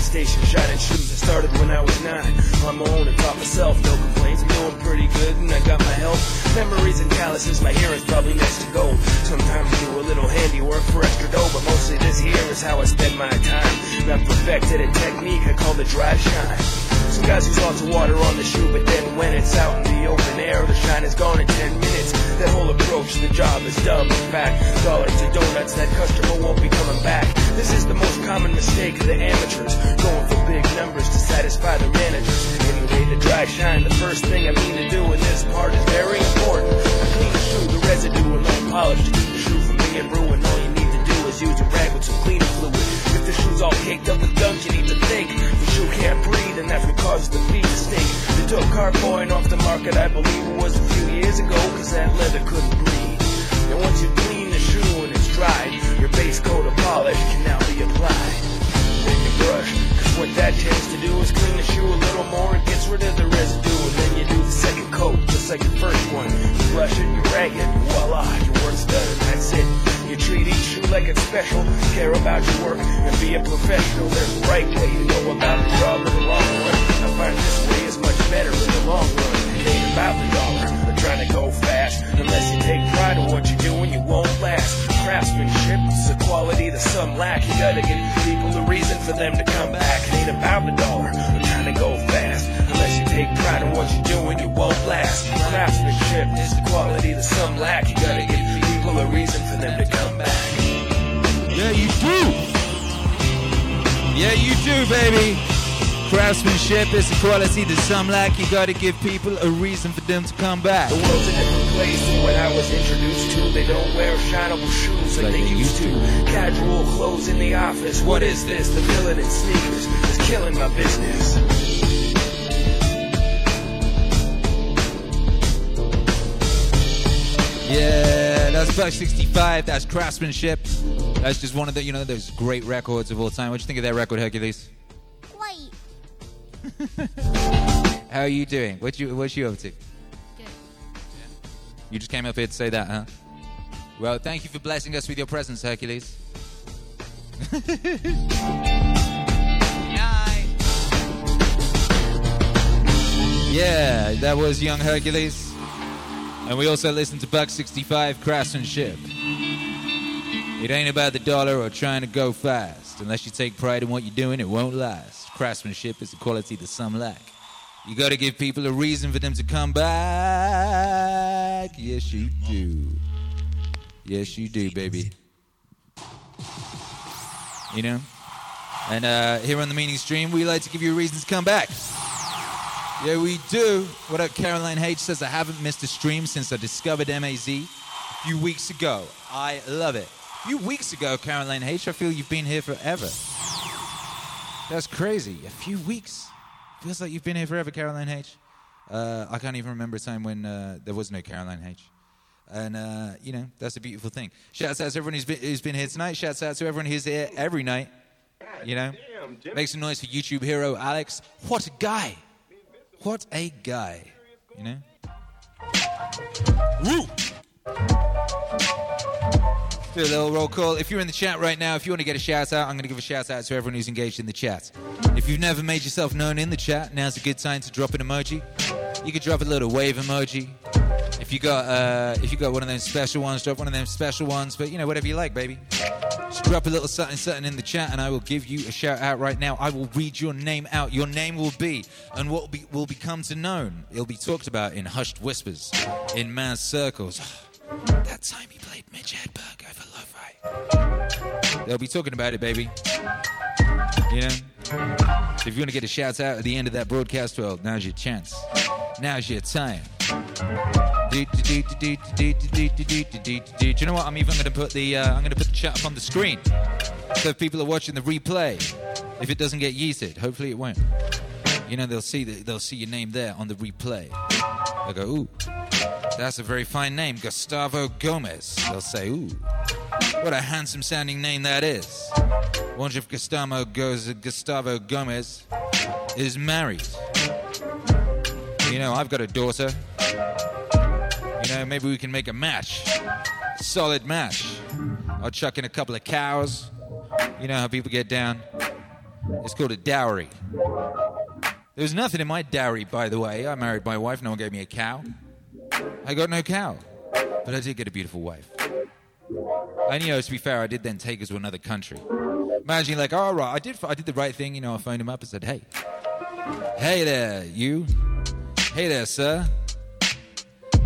Station, some lack. You gotta give people a reason for them to come back. The world's a different place from when I was introduced to. They don't wear shinable shoes like, they used to. Casual clothes in the office. What is this? The villain in sneakers is killing my business. Yeah, that's Buck 65. That's craftsmanship. That's just one of the, you know, those great records of all time. What do you think of that record, Hercules? Great. [LAUGHS] How are you doing? What you what you up to? You just came up here to say that, huh? Well, thank you for blessing us with your presence, Hercules. [LAUGHS] yeah, that was young Hercules. And we also listened to Buck 65 Craftsmanship. It ain't about the dollar or trying to go fast. Unless you take pride in what you're doing, it won't last. Craftsmanship is the quality that some lack. You gotta give people a reason for them to come back. Yes, you do. Yes, you do, baby. You know? And uh, here on the Meaning Stream, we like to give you a reason to come back. Yeah, we do. What up, Caroline H says, I haven't missed a stream since I discovered MAZ a few weeks ago. I love it. A few weeks ago, Caroline H, I feel you've been here forever. That's crazy. A few weeks. Feels like you've been here forever, Caroline H. Uh, I can't even remember a time when uh, there was no Caroline H. And, uh, you know, that's a beautiful thing. Shouts out to everyone who's been, who's been here tonight. Shouts out to everyone who's here every night. You know? Make some noise for YouTube hero Alex. What a guy. What a guy. You know? Woo! Do a little roll call. If you're in the chat right now, if you want to get a shout out, I'm going to give a shout out to everyone who's engaged in the chat. If you've never made yourself known in the chat, now's a good time to drop an emoji. You could drop a little wave emoji. If you got uh, if you got one of those special ones, drop one of them special ones. But you know, whatever you like, baby. Just drop a little something, something in the chat, and I will give you a shout out right now. I will read your name out. Your name will be, and what will, be, will become to known. It'll be talked about in hushed whispers, in mass circles. [SIGHS] That time he played Mitch Hedberg over lo-fi. They'll be talking about it, baby. You know? If you want to get a shout out at the end of that broadcast, well, now's your chance. Now's your time. Do, you know what? I'm even going to put the uh, I'm going to put the chat up on the screen, so if people are watching the replay, if it doesn't get yeeted, hopefully it won't. You know, they'll see that they'll see your name there on the replay. They'll go, ooh, that's a very fine name, Gustavo Gomez. They'll say, ooh, what a handsome sounding name that is. Wonder if Gustavo goes Gustavo Gomez is married. You know, I've got a daughter. You know, maybe we can make a match. Solid match. I'll chuck in a couple of cows. You know how people get down. It's called a dowry. There was nothing in my dowry, by the way. I married my wife, no one gave me a cow. I got no cow. But I did get a beautiful wife. And you know, to be fair, I did then take her to another country. Imagine like, all right, I did, I did the right thing. You know, I phoned him up and said, hey, hey there, you. Hey there, sir.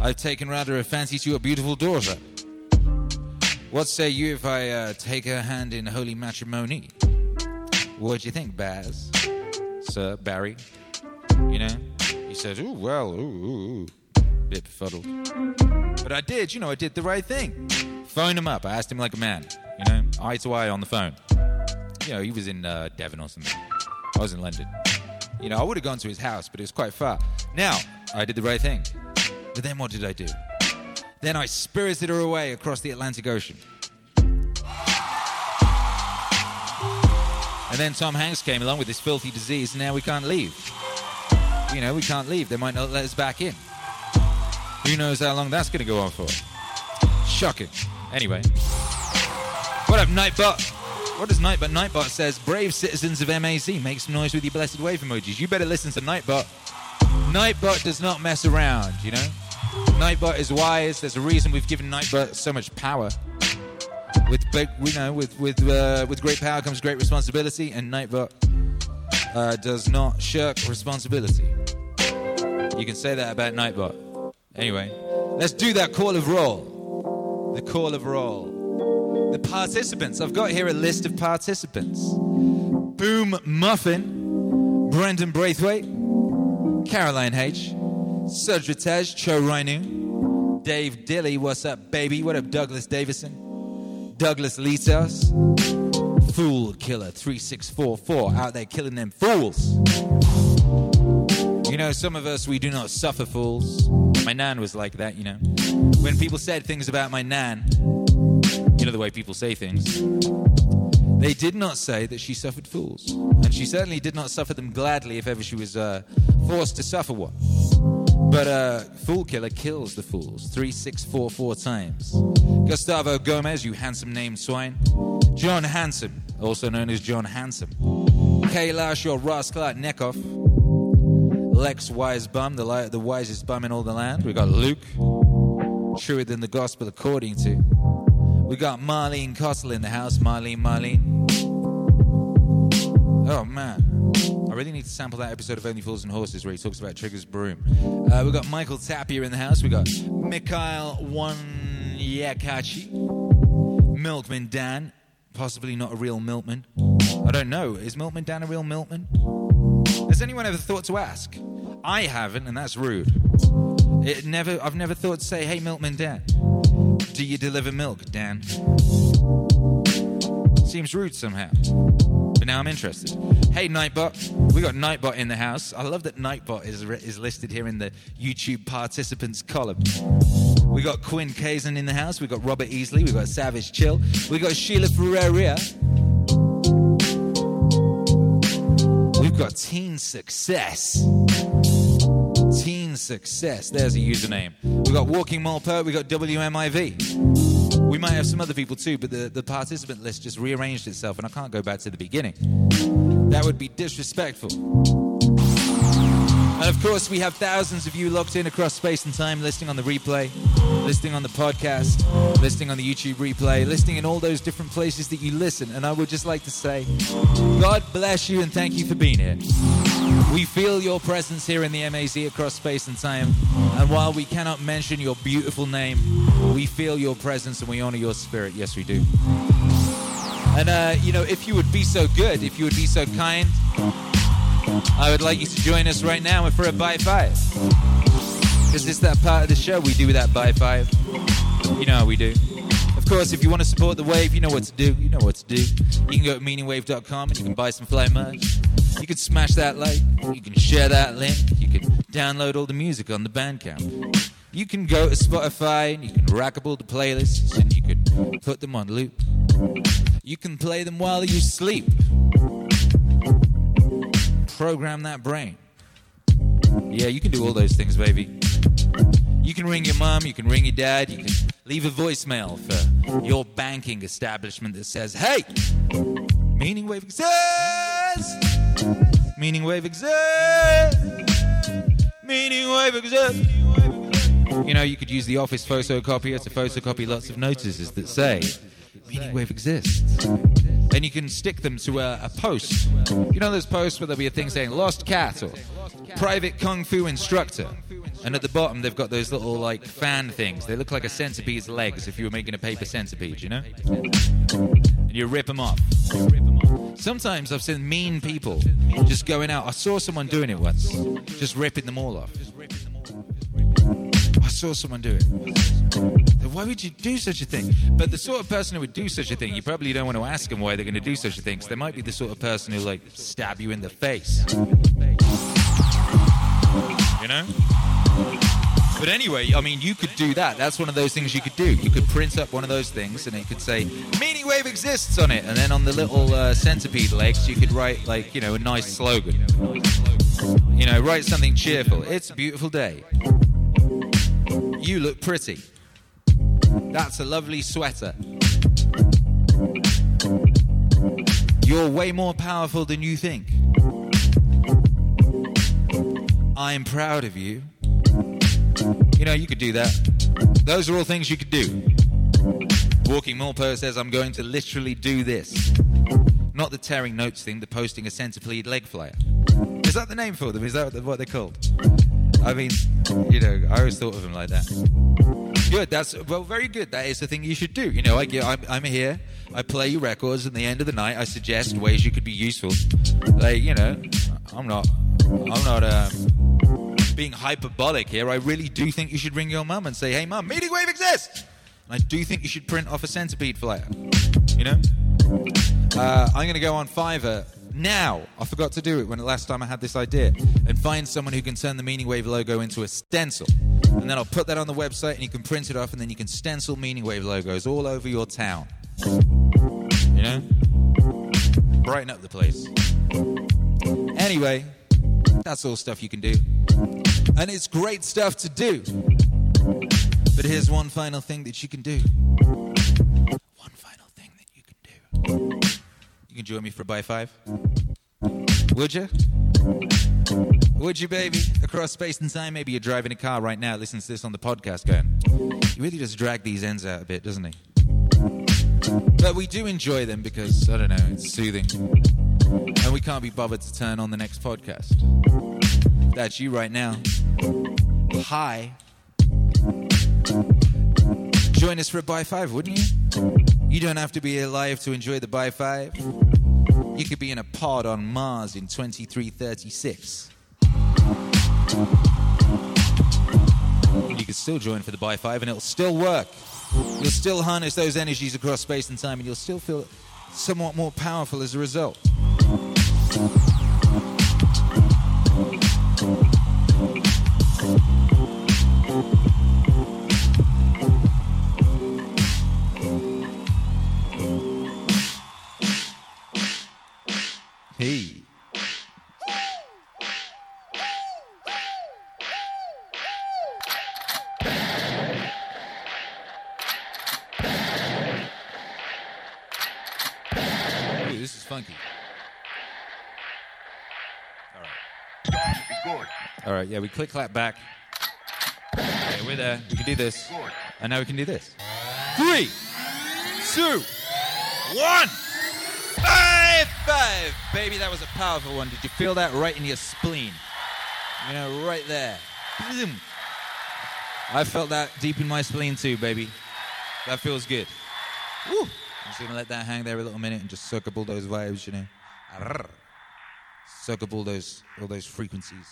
I've taken rather a fancy to your beautiful daughter. What say you if I uh, take her hand in holy matrimony? What do you think, Baz? Sir Barry? You know? He said, ooh, well, ooh, ooh, ooh. Bit befuddled. But I did, you know, I did the right thing. Phoned him up. I asked him like a man, you know, eye to eye on the phone. You know, he was in uh, Devon or something. I was in London. You know, I would have gone to his house, but it was quite far. Now, I did the right thing. But then what did I do? Then I spirited her away across the Atlantic Ocean. And then Tom Hanks came along with this filthy disease, and now we can't leave. You know, we can't leave. They might not let us back in. Who knows how long that's going to go on for? Shocking. Anyway. What up, Nightbot? What does Nightbot? Nightbot says, Brave citizens of MAZ, make some noise with your blessed wave emojis. You better listen to Nightbot. Nightbot does not mess around, you know? Nightbot is wise. There's a reason we've given Nightbot so much power. With big, you know, with with uh, with great power comes great responsibility, and Nightbot uh, does not shirk responsibility. You can say that about Nightbot. Anyway, let's do that call of roll. The call of roll. The participants. I've got here a list of participants. Boom Muffin, Brendan Braithwaite, Caroline H, Sudra Tej, Cho Rainu, Dave Dilly, what's up, baby? What up, Douglas Davison? Douglas Litos, Fool Killer 3644, out there killing them fools. Know, some of us, we do not suffer fools. My nan was like that, you know. When people said things about my nan, you know the way people say things, they did not say that she suffered fools. And she certainly did not suffer them gladly if ever she was uh, forced to suffer one. But uh, Fool Killer kills the fools 3644 times. Gustavo Gomez, you handsome named swine. John Handsome, also known as John Handsome. Kailash, your rascal at Nekov. Lex Wise Bum, the, li- the wisest bum in all the land. We got Luke, truer than the gospel according to. We got Marlene Costle in the house. Marlene, Marlene. Oh man, I really need to sample that episode of Only Fools and Horses where he talks about Trigger's broom. Uh, we got Michael Tapia in the house. We got Mikhail Wanyakachi, Milkman Dan, possibly not a real milkman. I don't know. Is Milkman Dan a real milkman? Has anyone ever thought to ask? I haven't, and that's rude. It never. I've never thought to say, "Hey, Milkman Dan, do you deliver milk, Dan?" Seems rude somehow. But now I'm interested. Hey, Nightbot. We got Nightbot in the house. I love that Nightbot is, re- is listed here in the YouTube participants column. We got Quinn Kazan in the house. We got Robert Easley. We got Savage Chill. We got Sheila Ferreira. We've got Teen Success. Success. There's a username. We've got Walking Mole Poet. we've got WMIV. We might have some other people too, but the, the participant list just rearranged itself, and I can't go back to the beginning. That would be disrespectful. And of course, we have thousands of you locked in across space and time, listening on the replay, listening on the podcast, listening on the YouTube replay, listening in all those different places that you listen. And I would just like to say, God bless you and thank you for being here. We feel your presence here in the MAZ across space and time. And while we cannot mention your beautiful name, we feel your presence and we honor your spirit. Yes, we do. And, uh, you know, if you would be so good, if you would be so kind, I would like you to join us right now for a buy five. Because it's that part of the show we do that buy five. You know how we do. Of course, if you want to support the wave, you know what to do. You know what to do. You can go to meaningwave.com and you can buy some fly merch. You can smash that like. You can share that link. You can download all the music on the Bandcamp. You can go to Spotify and you can rack up all the playlists and you can put them on loop. You can play them while you sleep. Program that brain. Yeah, you can do all those things, baby. You can ring your mom, you can ring your dad, you can leave a voicemail for your banking establishment that says, hey, Meaning Wave exists! Meaning Wave exists! Meaning Wave exists! You know, you could use the office photocopier to photocopy lots of notices that say, Meaning Wave exists. And you can stick them to a, a post. You know those posts where there'll be a thing saying lost cat or private kung fu instructor. And at the bottom, they've got those little like fan things. They look like a centipede's legs if you were making a paper centipede, you know? And you rip them off. Sometimes I've seen mean people just going out. I saw someone doing it once, just ripping them all off. I saw someone do it. Why would you do such a thing? But the sort of person who would do such a thing, you probably don't want to ask them why they're going to do such a thing. 'cause they might be the sort of person who like stab you in the face. You know? But anyway, I mean, you could do that. That's one of those things you could do. You could print up one of those things, and it could say "Meaning Wave exists" on it, and then on the little uh, centipede legs, you could write like you know a nice slogan. You know, write something cheerful. It's a beautiful day. You look pretty. That's a lovely sweater. You're way more powerful than you think. I'm proud of you. You know, you could do that. Those are all things you could do. Walking Morpo says, I'm going to literally do this. Not the tearing notes thing, the posting a centipede leg flyer. Is that the name for them? Is that what they're called? I mean, you know, I always thought of him like that. Good. That's well, very good. That is the thing you should do. You know, I, get- I'm, I'm here. I play you records. At the end of the night, I suggest ways you could be useful. Like, you know, I'm not, I'm not um, being hyperbolic here. I really do think you should ring your mum and say, "Hey, mum, Meaning Wave exists." And I do think you should print off a centipede flyer. You know. Uh, I'm going to go on Fiverr now. I forgot to do it when the last time I had this idea, and find someone who can turn the Meaning Wave logo into a stencil, and then I'll put that on the website, and you can print it off, and then you can stencil Meaning Wave logos all over your town. You know, brighten up the place. Anyway, that's all stuff you can do, and it's great stuff to do. But here's one final thing that you can do. One final thing that you can do. You can join me for a by five. Would you? Would you, baby? Across space and time, maybe you're driving a car right now, listening to this on the podcast, going, he really does drag these ends out a bit, doesn't he? But we do enjoy them because, I don't know, it's soothing. And we can't be bothered to turn on the next podcast. That's you right now. Hi. Join us for a by five, wouldn't you? You don't have to be alive to enjoy the by five. You could be in a pod on Mars in 2336. You could still join for the by five and it'll still work. You'll still harness those energies across space and time and you'll still feel somewhat more powerful as a result. Right, yeah, we click clap back. Okay, we're there. We can do this. And now we can do this. Three, two, one. Five, five. Baby, that was a powerful one. Did you feel that right in your spleen? You know, right there. Boom. I felt that deep in my spleen too, baby. That feels good. Woo. I'm just gonna let that hang there a little minute and just up all those vibes, you know. Up all those all those frequencies.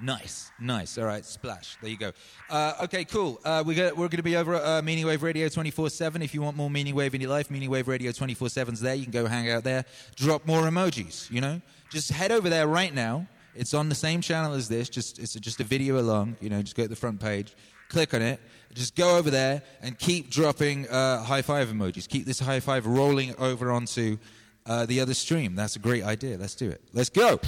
Nice, nice. All right, splash. There you go. Uh, okay, cool. Uh, we got, we're going to be over at uh, Meaning Wave Radio 24 7. If you want more Meaning Wave in your life, Meaning Wave Radio 24 7's there. You can go hang out there. Drop more emojis, you know? Just head over there right now. It's on the same channel as this. Just It's just a video along. You know, just go to the front page, click on it. Just go over there and keep dropping uh, high five emojis. Keep this high five rolling over onto uh, the other stream. That's a great idea. Let's do it. Let's go.